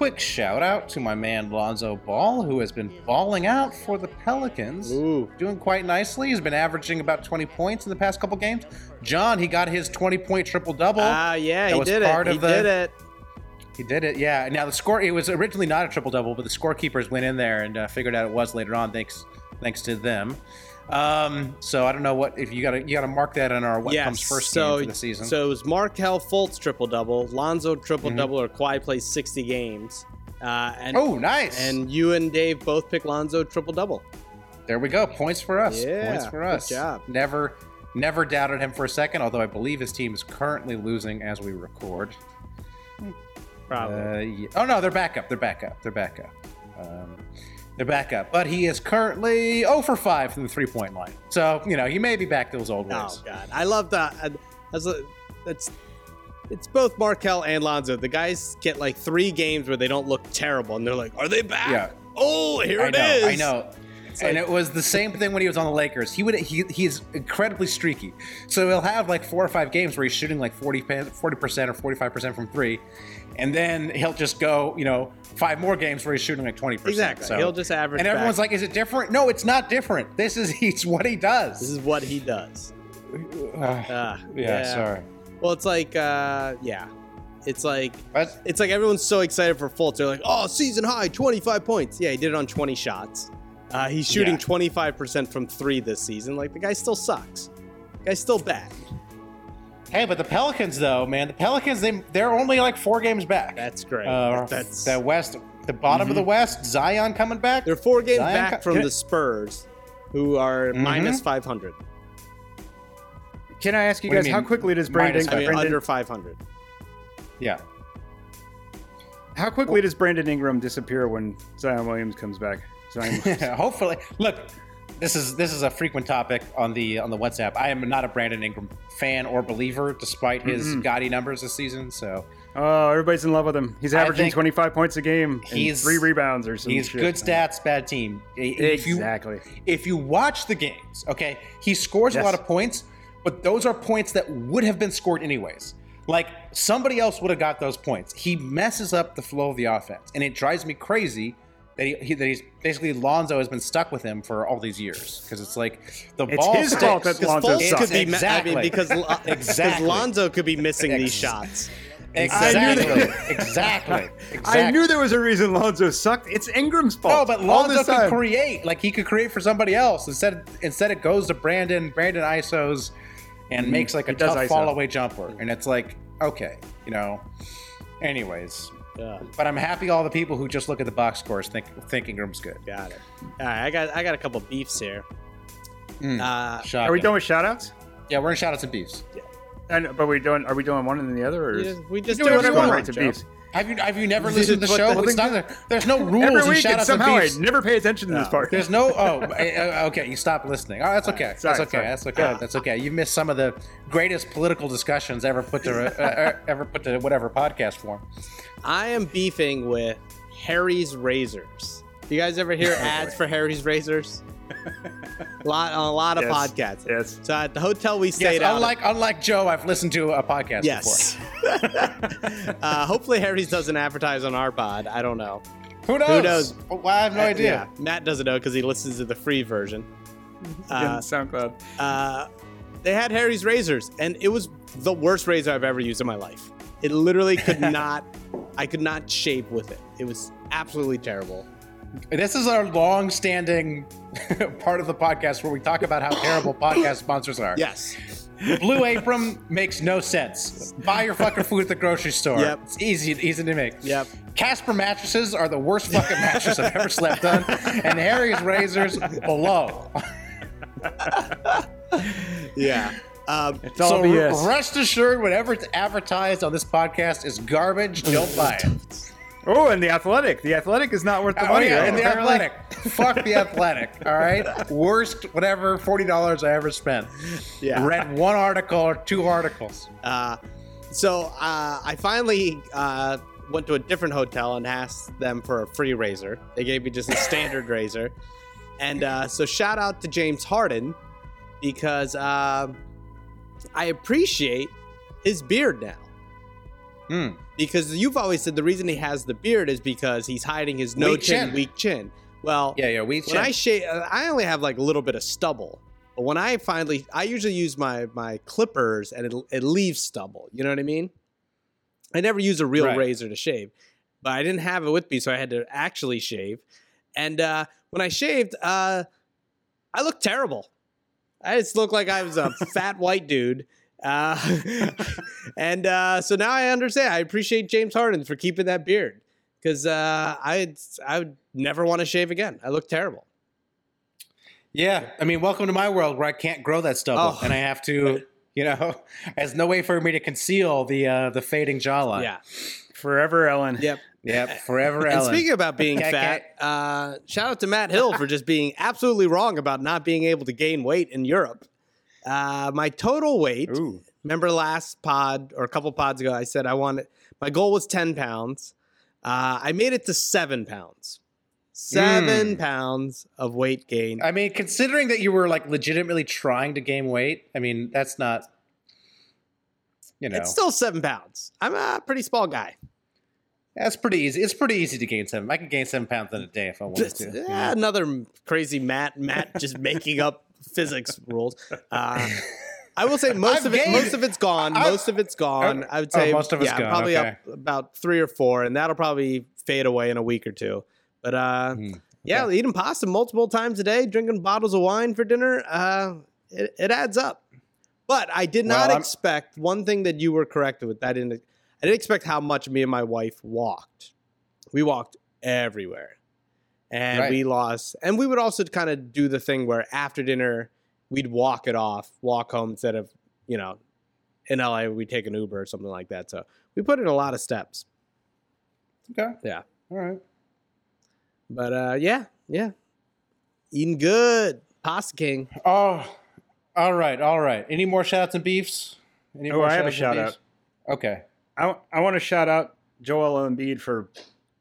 [SPEAKER 7] Quick shout out to my man Lonzo Ball, who has been balling out for the Pelicans.
[SPEAKER 5] Ooh.
[SPEAKER 7] Doing quite nicely. He's been averaging about 20 points in the past couple games. John, he got his 20 point triple double.
[SPEAKER 5] Ah, yeah,
[SPEAKER 7] That
[SPEAKER 5] he
[SPEAKER 7] was
[SPEAKER 5] did
[SPEAKER 7] part
[SPEAKER 5] it.
[SPEAKER 7] of
[SPEAKER 5] He
[SPEAKER 7] the-
[SPEAKER 5] did it.
[SPEAKER 7] He did it, yeah. Now the score it was originally not a triple double, but the scorekeepers went in there and uh, figured out it was later on, thanks thanks to them. Um, so I don't know what if you gotta you gotta mark that in our what
[SPEAKER 5] yes.
[SPEAKER 7] comes first
[SPEAKER 5] so,
[SPEAKER 7] game for the season.
[SPEAKER 5] So it was Markelle Fultz triple double, Lonzo triple
[SPEAKER 7] Mhm.
[SPEAKER 5] double, or Kawhi plays 60 games. Uh, and
[SPEAKER 7] oh, nice!
[SPEAKER 5] and you and Dave both pick Lonzo triple double.
[SPEAKER 7] there we go. Points for us.
[SPEAKER 5] Yeah,
[SPEAKER 7] Points for
[SPEAKER 5] good
[SPEAKER 7] us.
[SPEAKER 5] job.
[SPEAKER 7] Never never doubted him for a second. Although I believe his team is currently losing as we record.
[SPEAKER 5] Probably.
[SPEAKER 7] Uh, yeah. Oh no, they're back up. They're back up. They're back up. Um, they're back up. But he is currently 0 for 5 from the three point line. So, you know, he may be back to those old ways.
[SPEAKER 5] Oh God, I love that. That's a, that's it's both Markelle and Lonzo. The guys get like three games where they don't look terrible, and they're like, "Are they back?
[SPEAKER 7] Yeah.
[SPEAKER 5] Oh, here
[SPEAKER 7] I
[SPEAKER 5] it
[SPEAKER 7] know,
[SPEAKER 5] is.
[SPEAKER 7] I know. And
[SPEAKER 5] like-
[SPEAKER 7] it was the same thing when he was on the Lakers. He would he he's incredibly streaky. So he'll have like four or five games where he's shooting like 40 percent or forty five percent from three, and then he'll just go you know five more games where he's shooting like twenty percent.
[SPEAKER 5] Exactly.
[SPEAKER 7] So,
[SPEAKER 5] He'll just average
[SPEAKER 7] And everyone's
[SPEAKER 5] back.
[SPEAKER 7] like, "Is it different?" No, it's not different. This is he's what he does.
[SPEAKER 5] This is what he does. Ah,
[SPEAKER 7] yeah, sorry.
[SPEAKER 5] Well, it's like, uh, yeah, it's like
[SPEAKER 7] But
[SPEAKER 5] it's like everyone's so excited for Fultz. They're like, "Oh, season high, 25 points." Yeah, he did it on 20 shots. Uh, he's shooting
[SPEAKER 7] Yeah.
[SPEAKER 5] 25% from three this season. Like the guy still sucks. The guy's still bad.
[SPEAKER 7] hey, but the Pelicans though, man, the Pelicans they they're only like four games back.
[SPEAKER 5] That's great.
[SPEAKER 7] Uh,
[SPEAKER 5] That's
[SPEAKER 7] the West, the bottom of the West. Zion coming back.
[SPEAKER 5] they're four games
[SPEAKER 7] Zion
[SPEAKER 5] back
[SPEAKER 7] co-
[SPEAKER 5] from the Spurs, who are
[SPEAKER 7] Mhm.
[SPEAKER 5] minus 500.
[SPEAKER 8] Can I ask you
[SPEAKER 7] What do you
[SPEAKER 8] guys how quickly does
[SPEAKER 7] minus
[SPEAKER 8] Brandon,
[SPEAKER 5] I mean,
[SPEAKER 8] Brandon
[SPEAKER 5] under 500.
[SPEAKER 7] Yeah.
[SPEAKER 8] how quickly does Brandon Ingram disappear when Zion Williams comes back?
[SPEAKER 7] Hopefully, look. This is this is a frequent topic on the on the WhatsApp. I am not a Brandon Ingram fan or believer, despite his gaudy numbers this season. So
[SPEAKER 8] oh, everybody's in love with him. He's averaging 25 points a game and
[SPEAKER 7] he's-
[SPEAKER 8] three rebounds or something.
[SPEAKER 7] he's good stats, bad team. If you
[SPEAKER 8] Exactly.
[SPEAKER 7] if you watch the games, okay, he scores
[SPEAKER 8] Yes.
[SPEAKER 7] a lot of points, but those are points that would have been scored anyways. Like somebody else would have got those points. He messes up the flow of the offense, and it drives me crazy that he, he that he's basically Lonzo has been stuck with him for all these years because it's like the
[SPEAKER 8] It's
[SPEAKER 7] ball
[SPEAKER 8] his fault that Lonzo sucks.
[SPEAKER 5] could be, ma- I mean, because, because
[SPEAKER 7] Exactly.
[SPEAKER 5] Lonzo could be missing these shots.
[SPEAKER 7] Exactly.
[SPEAKER 8] I knew that-
[SPEAKER 7] exactly. Exactly.
[SPEAKER 8] I knew there was a reason Lonzo sucked. It's Ingram's fault.
[SPEAKER 7] No, but Lonzo
[SPEAKER 8] this
[SPEAKER 7] could
[SPEAKER 8] time.
[SPEAKER 7] create. Like he could create for somebody else. Instead, instead it goes to Brandon. Brandon isos and mm-hmm. makes like a
[SPEAKER 8] He
[SPEAKER 7] tough
[SPEAKER 8] ISO.
[SPEAKER 7] fall away jumper, and it's like okay, you know. Anyways,
[SPEAKER 5] Yeah,
[SPEAKER 7] but I'm happy all the people who just look at the box scores think think Ingram's good.
[SPEAKER 5] got it. All right, I got I got a couple beefs here.
[SPEAKER 7] Mm.
[SPEAKER 5] Uh,
[SPEAKER 8] Are we done with shoutouts?
[SPEAKER 7] Yeah, we're in shout outs and beefs.
[SPEAKER 8] And but we doing are we doing one and then the other or
[SPEAKER 5] we just, we just
[SPEAKER 7] do
[SPEAKER 5] do
[SPEAKER 7] whatever
[SPEAKER 5] whatever
[SPEAKER 7] you
[SPEAKER 8] going
[SPEAKER 7] want,
[SPEAKER 8] right to
[SPEAKER 7] Joe.
[SPEAKER 8] beefs?
[SPEAKER 7] Have you have you never listened to the show?
[SPEAKER 5] the-
[SPEAKER 7] not, there's no rules
[SPEAKER 8] Every week and
[SPEAKER 7] and
[SPEAKER 8] somehow I never pay attention to this part.
[SPEAKER 7] There's no. Oh, eh, okay. You stop listening. Oh, that's okay.
[SPEAKER 8] Sorry,
[SPEAKER 7] that's okay.
[SPEAKER 8] sorry.
[SPEAKER 7] That's okay. That's okay. You missed some of the greatest political discussions ever put to uh, ever put to whatever podcast form.
[SPEAKER 5] I am beefing with Harry's Razors. Do you guys ever hear ads for Harry's Razors? Lot on a lot of
[SPEAKER 8] Yes.
[SPEAKER 5] podcasts.
[SPEAKER 8] Yes.
[SPEAKER 5] So at the hotel we stayed out.
[SPEAKER 7] unlike unlike Joe, I've listened to a podcast before.
[SPEAKER 5] yes. uh, hopefully Harry's doesn't advertise on our pod. I don't know.
[SPEAKER 7] Who knows?
[SPEAKER 5] knows?
[SPEAKER 7] Well, I have no idea.
[SPEAKER 5] Yeah, Matt doesn't know because he listens to the free version. Uh,
[SPEAKER 8] SoundCloud.
[SPEAKER 5] uh, they had Harry's razors, and it was the worst razor I've ever used in my life. It literally could not. I could not shape with it. It was absolutely terrible.
[SPEAKER 7] This is our long-standing part of the podcast where we talk about how terrible podcast sponsors are.
[SPEAKER 5] Yes.
[SPEAKER 7] Blue Apron makes no sense. Buy your fucking food at the grocery store.
[SPEAKER 5] Yep.
[SPEAKER 7] It's easy, easy to make.
[SPEAKER 5] Yep.
[SPEAKER 7] Casper mattresses are the worst fucking mattress I've ever slept on, and Harry's razors below.
[SPEAKER 5] Yeah. Um,
[SPEAKER 8] It's all
[SPEAKER 7] so
[SPEAKER 8] BS.
[SPEAKER 7] rest assured, whatever's advertised on this podcast is garbage. Don't buy it.
[SPEAKER 8] oh, and the athletic. The athletic is not worth the
[SPEAKER 7] Oh
[SPEAKER 8] money.
[SPEAKER 7] yeah,
[SPEAKER 8] right?
[SPEAKER 7] and the
[SPEAKER 8] Apparently.
[SPEAKER 7] athletic. Fuck the athletic. All right, worst whatever forty dollars I ever spent.
[SPEAKER 5] Yeah.
[SPEAKER 7] read one article or two articles.
[SPEAKER 5] Uh, so uh, I finally uh, went to a different hotel and asked them for a free razor. They gave me just a standard razor. And uh, so shout out to James Harden because uh, I appreciate his beard now.
[SPEAKER 7] Hmm.
[SPEAKER 5] Because you've always said the reason he has the beard is because he's hiding his no
[SPEAKER 7] Weak
[SPEAKER 5] chin,
[SPEAKER 7] chin.
[SPEAKER 5] weak chin. Well,
[SPEAKER 7] Yeah, yeah. We
[SPEAKER 5] when I shave, I only have like a little bit of stubble. But when I finally, I usually use my my clippers and it it leaves stubble. You know what I mean? I never use a real
[SPEAKER 7] Right.
[SPEAKER 5] razor to shave, but I didn't have it with me, so I had to actually shave. And uh, when I shaved, uh, I looked terrible. I just looked like I was a fat white dude. Uh, and uh, so now I understand. I appreciate James Harden for keeping that beard because uh, I I would never want to shave again. I look terrible.
[SPEAKER 7] yeah, I mean, welcome to my world where I can't grow that stubble,
[SPEAKER 5] Oh.
[SPEAKER 7] and I have to, you know, there's no way for me to conceal the uh, the fading jawline.
[SPEAKER 5] Yeah.
[SPEAKER 8] Forever, Ellen.
[SPEAKER 5] Yep.
[SPEAKER 7] Yep. Forever,
[SPEAKER 5] And
[SPEAKER 7] Ellen.
[SPEAKER 5] speaking about being
[SPEAKER 7] Can't
[SPEAKER 5] fat, uh, shout out to Matt Hill for just being absolutely wrong about not being able to gain weight in Europe. Uh, my total weight,
[SPEAKER 8] Ooh.
[SPEAKER 5] remember last pod or a couple pods ago, I said I wanted, my goal was 10 pounds. Uh, I made it to seven pounds. Seven pounds of weight gain.
[SPEAKER 7] I mean, considering that you were like legitimately trying to gain weight, I mean, that's not, you know,
[SPEAKER 5] It's still seven pounds. I'm a pretty small guy.
[SPEAKER 7] that's pretty easy. It's pretty easy to gain seven. I can gain seven pounds in a day if I wanted to.
[SPEAKER 5] eh, another crazy Matt. Matt just making up physics rules. Uh, I will say most
[SPEAKER 7] I've
[SPEAKER 5] of it.
[SPEAKER 7] gained-
[SPEAKER 5] most of it's gone.
[SPEAKER 7] I've-
[SPEAKER 5] most of it's gone. I would
[SPEAKER 7] Oh,
[SPEAKER 5] say
[SPEAKER 7] most of it's
[SPEAKER 5] yeah,
[SPEAKER 7] gone,
[SPEAKER 5] probably
[SPEAKER 7] okay.
[SPEAKER 5] up about three or four, and that'll probably fade away in a week or two. But uh,
[SPEAKER 7] Hmm,
[SPEAKER 5] yeah, eating pasta multiple times a day, drinking bottles of wine for dinner, uh, it, it adds up. But I did
[SPEAKER 7] Well,
[SPEAKER 5] not
[SPEAKER 7] I'm-
[SPEAKER 5] expect one thing that you were correct with. I didn't. I didn't expect how much me and my wife walked. We walked everywhere, and
[SPEAKER 7] Right.
[SPEAKER 5] we lost. And we would also kind of do the thing where after dinner we'd walk it off, walk home instead of you know, in LA we take an Uber or something like that. So we put in a lot of steps.
[SPEAKER 7] Okay.
[SPEAKER 5] Yeah.
[SPEAKER 7] All right.
[SPEAKER 5] But uh, yeah, yeah, eating good, pasta king.
[SPEAKER 7] Oh, all right. All right. Any more shout outs and beefs? Any
[SPEAKER 8] Oh,
[SPEAKER 7] more
[SPEAKER 8] I have a
[SPEAKER 7] shout-outs and
[SPEAKER 8] shout
[SPEAKER 7] beefs? Okay.
[SPEAKER 8] I, I want to shout out Joel Embiid for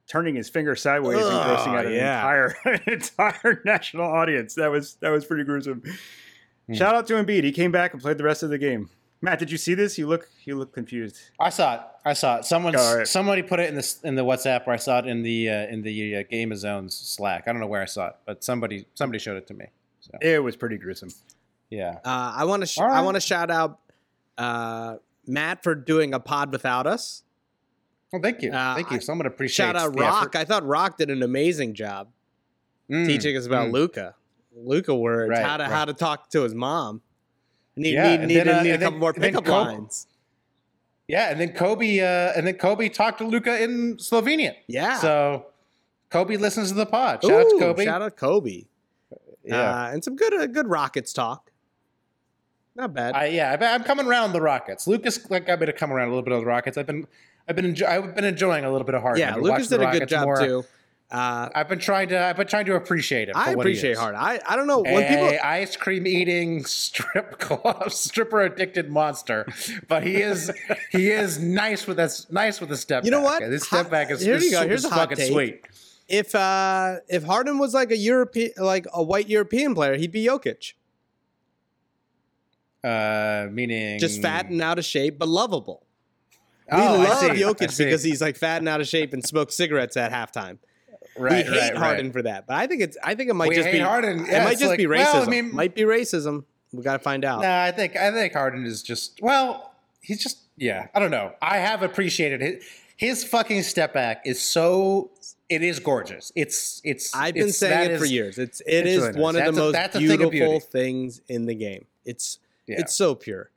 [SPEAKER 8] turning his finger sideways and grossing out an
[SPEAKER 5] yeah.
[SPEAKER 8] entire entire national audience. That was that was pretty gruesome. Shout out to Embiid. He came back and played the rest of the game. Matt, did you see this? You look you look confused.
[SPEAKER 7] I saw it. I saw it. Someone
[SPEAKER 8] All right.
[SPEAKER 7] somebody put it in the in the WhatsApp, or I saw it in the uh, in the uh, Game of Zones Slack. I don't know where I saw it, but somebody somebody showed it to me. So
[SPEAKER 8] It was pretty gruesome.
[SPEAKER 7] yeah.
[SPEAKER 5] Uh, I want to sh-
[SPEAKER 7] All
[SPEAKER 5] I want to shout out uh, Matt for doing a pod without us.
[SPEAKER 7] Well, thank you.
[SPEAKER 5] Uh,
[SPEAKER 7] thank you. Someone appreciates
[SPEAKER 5] Shout out Rock.
[SPEAKER 7] effort.
[SPEAKER 5] I thought Rock did an amazing job
[SPEAKER 7] Mm,
[SPEAKER 5] teaching us about
[SPEAKER 7] mm.
[SPEAKER 5] Luka. Luka words,
[SPEAKER 7] Right,
[SPEAKER 5] how to
[SPEAKER 7] right.
[SPEAKER 5] how to talk to his mom. Need
[SPEAKER 7] Yeah,
[SPEAKER 5] need need,
[SPEAKER 7] then, uh,
[SPEAKER 5] need a
[SPEAKER 7] and then-
[SPEAKER 5] couple more pickup
[SPEAKER 7] Kobe-
[SPEAKER 5] lines.
[SPEAKER 7] Yeah, and then Kobe uh, and then Kobe talked to Luka in Slovenian.
[SPEAKER 5] Yeah.
[SPEAKER 7] So Kobe listens to the pod. Shout out to Kobe.
[SPEAKER 5] Shout out Kobe.
[SPEAKER 7] yeah.
[SPEAKER 5] Uh, and some good uh, good Rockets talk. Not bad.
[SPEAKER 7] I, yeah, I'm coming around the Rockets. Lucas like got me to come around a little bit of the Rockets. I've been I've been enjo- I've been enjoying a little bit of Harden.
[SPEAKER 5] yeah, Lucas did a good job
[SPEAKER 7] more.
[SPEAKER 5] too. Uh,
[SPEAKER 7] I've been trying to I've been trying to appreciate him.
[SPEAKER 5] I
[SPEAKER 7] for what he
[SPEAKER 5] appreciate. Hard. I I don't know when
[SPEAKER 7] a
[SPEAKER 5] people
[SPEAKER 7] ice cream eating strip club stripper addicted monster, but he is he is nice with us nice with the step.
[SPEAKER 5] You know
[SPEAKER 7] back.
[SPEAKER 5] what?
[SPEAKER 7] This step
[SPEAKER 5] Hot-
[SPEAKER 7] back is
[SPEAKER 5] here
[SPEAKER 7] is
[SPEAKER 5] you go.
[SPEAKER 7] su-
[SPEAKER 5] Here's a hot take.
[SPEAKER 7] sweet.
[SPEAKER 5] if uh if Harden was like a European like a white European player, he'd be Jokic.
[SPEAKER 7] Uh, meaning
[SPEAKER 5] Just fat and out of shape, but lovable. We
[SPEAKER 7] Oh,
[SPEAKER 5] love Jokic because he's like fat and out of shape and smokes cigarettes at halftime.
[SPEAKER 7] right,
[SPEAKER 5] we hate
[SPEAKER 7] right,
[SPEAKER 5] Harden
[SPEAKER 7] right.
[SPEAKER 5] for that, but I think it's I think it might
[SPEAKER 7] We
[SPEAKER 5] just be
[SPEAKER 7] Harden.
[SPEAKER 5] it might just
[SPEAKER 7] like-
[SPEAKER 5] be racism.
[SPEAKER 7] well, I mean-
[SPEAKER 5] might be racism. We got to find out.
[SPEAKER 7] No, I think I think Harden is just well, he's just yeah. I don't know. I have appreciated his his fucking step back is so it is gorgeous. It's it's.
[SPEAKER 5] I've been
[SPEAKER 7] it's-
[SPEAKER 5] saying it for years. It's it
[SPEAKER 7] it's
[SPEAKER 5] is
[SPEAKER 7] really nice.
[SPEAKER 5] one of
[SPEAKER 7] That's
[SPEAKER 5] the
[SPEAKER 7] a-
[SPEAKER 5] most
[SPEAKER 7] a thing of
[SPEAKER 5] beautiful things in the game. It's
[SPEAKER 7] Yeah.
[SPEAKER 5] it's so pure.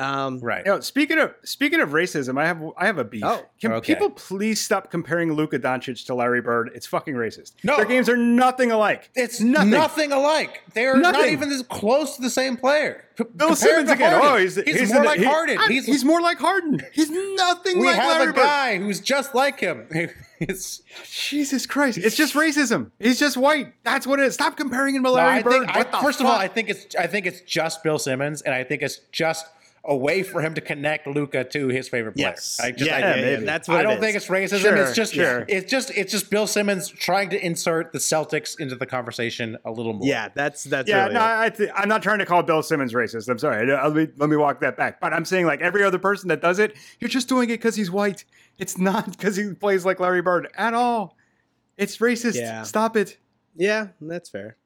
[SPEAKER 5] Um,
[SPEAKER 7] Right.
[SPEAKER 8] You know, speaking of speaking of racism, I have I have a beef.
[SPEAKER 5] Oh,
[SPEAKER 8] Can
[SPEAKER 7] okay.
[SPEAKER 8] people please stop comparing Luka Doncic to Larry Bird? It's fucking racist.
[SPEAKER 7] No.
[SPEAKER 8] their games are nothing alike.
[SPEAKER 7] It's
[SPEAKER 8] nothing.
[SPEAKER 7] nothing, alike. They're not even as close to the same player. P-
[SPEAKER 8] Bill
[SPEAKER 7] compare
[SPEAKER 8] Simmons again.
[SPEAKER 7] Harden.
[SPEAKER 8] Oh, he's
[SPEAKER 7] he's,
[SPEAKER 8] in
[SPEAKER 7] more
[SPEAKER 8] the-
[SPEAKER 7] like
[SPEAKER 8] he-
[SPEAKER 7] Harden.
[SPEAKER 8] I-
[SPEAKER 7] He's,
[SPEAKER 8] he's more like Harden. He's nothing
[SPEAKER 7] we
[SPEAKER 8] like
[SPEAKER 7] have
[SPEAKER 8] Larry
[SPEAKER 7] a
[SPEAKER 8] Bird.
[SPEAKER 7] guy who's just like him. It's
[SPEAKER 8] Jesus Christ! It's just racism. He's just white. That's what it is. Stop comparing him to
[SPEAKER 7] No,
[SPEAKER 8] Larry
[SPEAKER 7] I
[SPEAKER 8] Bird.
[SPEAKER 7] think, I,
[SPEAKER 8] What the
[SPEAKER 7] first of all. I think it's I think it's just Bill Simmons, and I think it's just a way for him to connect Luka to his favorite player.
[SPEAKER 5] Yes.
[SPEAKER 7] I just,
[SPEAKER 5] Yeah,
[SPEAKER 7] I,
[SPEAKER 5] yeah,
[SPEAKER 8] maybe.
[SPEAKER 5] That's what
[SPEAKER 7] I
[SPEAKER 5] it
[SPEAKER 7] don't
[SPEAKER 5] is.
[SPEAKER 7] think it's racism.
[SPEAKER 8] Sure,
[SPEAKER 7] it's just
[SPEAKER 8] sure.
[SPEAKER 7] it's just it's just Bill Simmons trying to insert the Celtics into the conversation a little more.
[SPEAKER 5] Yeah, that's that's
[SPEAKER 8] yeah,
[SPEAKER 5] really
[SPEAKER 8] no,
[SPEAKER 5] it.
[SPEAKER 8] I th- I'm not trying to call Bill Simmons racist. I'm sorry. Let me, let me walk that back. But I'm saying, like every other person that does it, you're just doing it because he's white. It's not because he plays like Larry Bird at all. It's racist.
[SPEAKER 5] Yeah.
[SPEAKER 8] Stop it.
[SPEAKER 5] yeah, that's fair.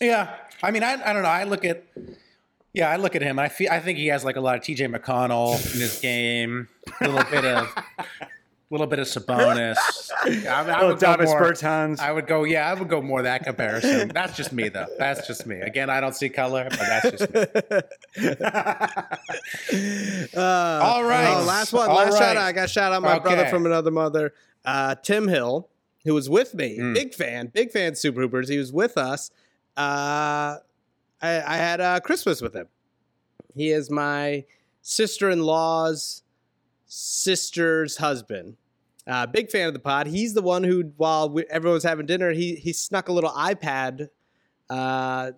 [SPEAKER 7] yeah. I mean, I, I don't know. I look at yeah, I look at him. I feel I think he has like a lot of T.J. McConnell in his game. A little bit of A little bit of Sabonis. I, I would go
[SPEAKER 8] Davis
[SPEAKER 7] more-
[SPEAKER 8] Bertans.
[SPEAKER 7] I would go, yeah, I would go more that comparison. That's just me, though. That's just me. Again, I don't see color, but that's just me.
[SPEAKER 5] Uh,
[SPEAKER 7] All right.
[SPEAKER 5] oh, last one.
[SPEAKER 7] All
[SPEAKER 5] last
[SPEAKER 7] right.
[SPEAKER 5] shout out. I got shout out my brother from another mother, uh, Tim Hill, who was with me.
[SPEAKER 7] Mm.
[SPEAKER 5] Big fan, big fan. Super Hoopers. He was with us. Uh, I, I had uh, Christmas with him. He is my sister in law's sister's husband. Uh, big fan of the pod. He's the one who, while we, everyone was having dinner, he he snuck a little iPad uh,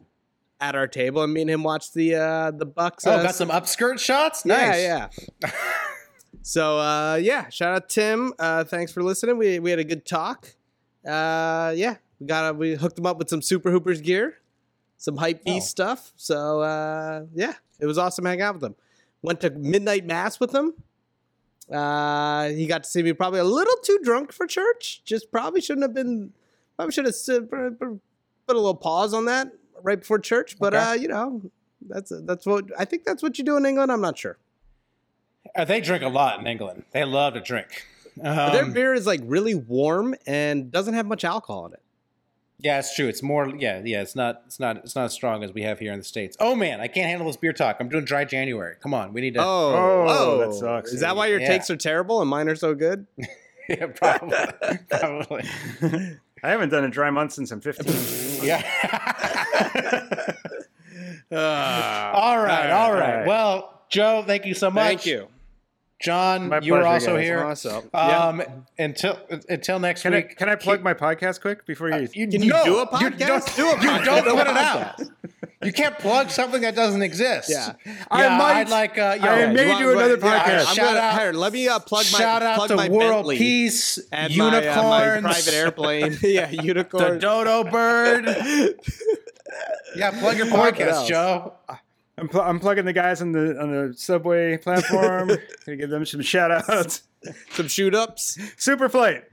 [SPEAKER 5] at our table, and me and him watched the uh, the Bucks.
[SPEAKER 7] Oh,
[SPEAKER 5] uh,
[SPEAKER 7] got some upskirt shots? Nice.
[SPEAKER 5] yeah, yeah. so uh, yeah, shout out Tim. Uh, thanks for listening. We we had a good talk. Uh, yeah, we got we hooked him up with some Super Hoopers gear, some hype beast stuff. So uh, yeah, it was awesome hanging out with him. Went to midnight mass with him. Uh, he got to see me probably a little too drunk for church. Just probably shouldn't have been. Probably should have put a little pause on that right before church. But
[SPEAKER 7] Okay.
[SPEAKER 5] uh, you know, that's that's what I think. That's what you do in England. I'm not sure.
[SPEAKER 7] Uh, they drink a lot in England. They love to drink.
[SPEAKER 5] But their
[SPEAKER 7] Um,
[SPEAKER 5] beer is like really warm and doesn't have much alcohol in it.
[SPEAKER 7] Yeah, it's true. It's more. Yeah, yeah. It's not. It's not. It's not as strong as we have here in the states. Oh man, I can't handle this beer talk. I'm doing dry January. Come on, we need to.
[SPEAKER 5] Oh,
[SPEAKER 8] Oh, oh. that sucks.
[SPEAKER 5] Is that why your
[SPEAKER 7] Yeah.
[SPEAKER 5] takes are terrible and mine are so good?
[SPEAKER 7] yeah, probably. probably.
[SPEAKER 8] I haven't done a dry month since I'm 15.
[SPEAKER 7] Yeah. Ah. all right. All right.
[SPEAKER 8] right.
[SPEAKER 7] Well, Joe, thank you so much.
[SPEAKER 5] Thank you.
[SPEAKER 7] John.
[SPEAKER 8] My
[SPEAKER 7] you were
[SPEAKER 8] pleasure,
[SPEAKER 7] also
[SPEAKER 8] guys.
[SPEAKER 7] here.
[SPEAKER 5] Awesome.
[SPEAKER 7] Um, until until next
[SPEAKER 8] Can I
[SPEAKER 7] week.
[SPEAKER 8] can I plug my podcast quick before you?
[SPEAKER 7] You,
[SPEAKER 5] Can you
[SPEAKER 7] no,
[SPEAKER 5] do a
[SPEAKER 7] You
[SPEAKER 5] podcast?
[SPEAKER 7] don't,
[SPEAKER 5] Do a
[SPEAKER 7] you don't
[SPEAKER 5] Do a
[SPEAKER 7] put it out. You can't plug something that doesn't exist.
[SPEAKER 5] Yeah.
[SPEAKER 8] I might-
[SPEAKER 7] I'd like. Uh, yo,
[SPEAKER 8] I may
[SPEAKER 5] You
[SPEAKER 8] do
[SPEAKER 5] want-
[SPEAKER 8] another
[SPEAKER 5] yeah,
[SPEAKER 8] podcast.
[SPEAKER 5] I'm
[SPEAKER 7] Shout
[SPEAKER 5] gonna-
[SPEAKER 7] out-
[SPEAKER 5] here, let me uh, plug my
[SPEAKER 7] Shout out
[SPEAKER 5] plug
[SPEAKER 7] to
[SPEAKER 5] my
[SPEAKER 7] World
[SPEAKER 5] Bentley
[SPEAKER 7] Peace,
[SPEAKER 5] and my, uh, my private airplane. yeah, unicorn.
[SPEAKER 7] the dodo bird. yeah, plug your podcast. Joe.
[SPEAKER 8] I'm, pl- I'm plugging the guys on the on the subway platform. Gonna give them some shout outs.
[SPEAKER 5] Some shoot ups.
[SPEAKER 8] Super Flight.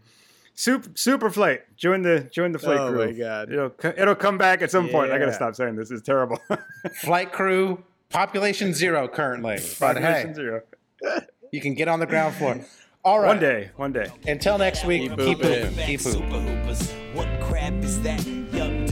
[SPEAKER 8] Super Super Flight. Join the join the flight
[SPEAKER 5] Oh
[SPEAKER 8] crew.
[SPEAKER 5] my God.
[SPEAKER 8] It'll co- it'll come back at some point. I gotta stop saying this. It's terrible.
[SPEAKER 7] Flight crew, population zero currently, but hey,
[SPEAKER 8] Population zero.
[SPEAKER 7] you can get on the ground floor. All right.
[SPEAKER 8] One day. One day.
[SPEAKER 7] Until next week, keep,
[SPEAKER 5] Keep
[SPEAKER 7] pooping.
[SPEAKER 5] pooping.
[SPEAKER 7] Keep
[SPEAKER 9] Super
[SPEAKER 7] pooping.
[SPEAKER 9] What crap is that, young dude?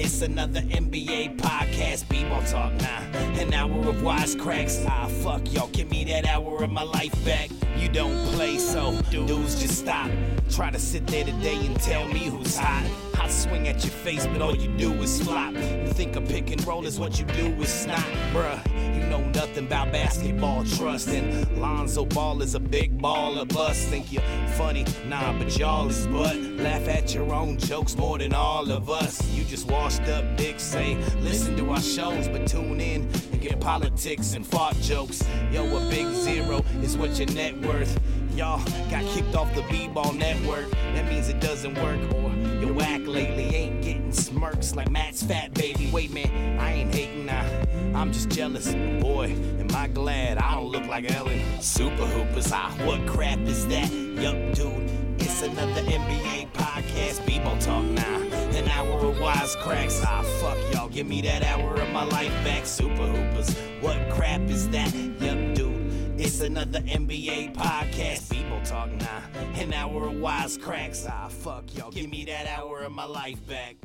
[SPEAKER 9] It's another NBA podcast, people talk now. An hour of wisecracks. Ah, fuck y'all, give me that hour of my life back. You don't play, so dudes just stop. Try to sit there today and tell me who's hot. I swing at your face, but all you do is flop. You think a pick and roll is what you do is snot, bruh. You know nothing about basketball trust. And Lonzo Ball is a big ball of us. Think you're funny, nah, but y'all is butt. Laugh at your own jokes more than all of us. You just washed up dicks, say, listen to our shows, but tune in and get politics and fart jokes. Yo, a big zero is what your net worth. y'all got kicked off the B-ball network. That means it doesn't work, or your whack lately ain't getting smirks like Matt's fat baby. Wait, man, I ain't hating now. I'm just jealous. Boy, am I glad I don't look like Ellen. Super Hoopers, ah, what crap is that? Yup, dude, it's another NBA podcast. B-ball talk now. An hour of wisecracks. Ah, fuck y'all, give me that hour of my life back. Super Hoopers, what crap is that? Yup, dude, it's another NBA podcast. People talk now. An hour of wisecracks. Ah, fuck y'all, give me that hour of my life back.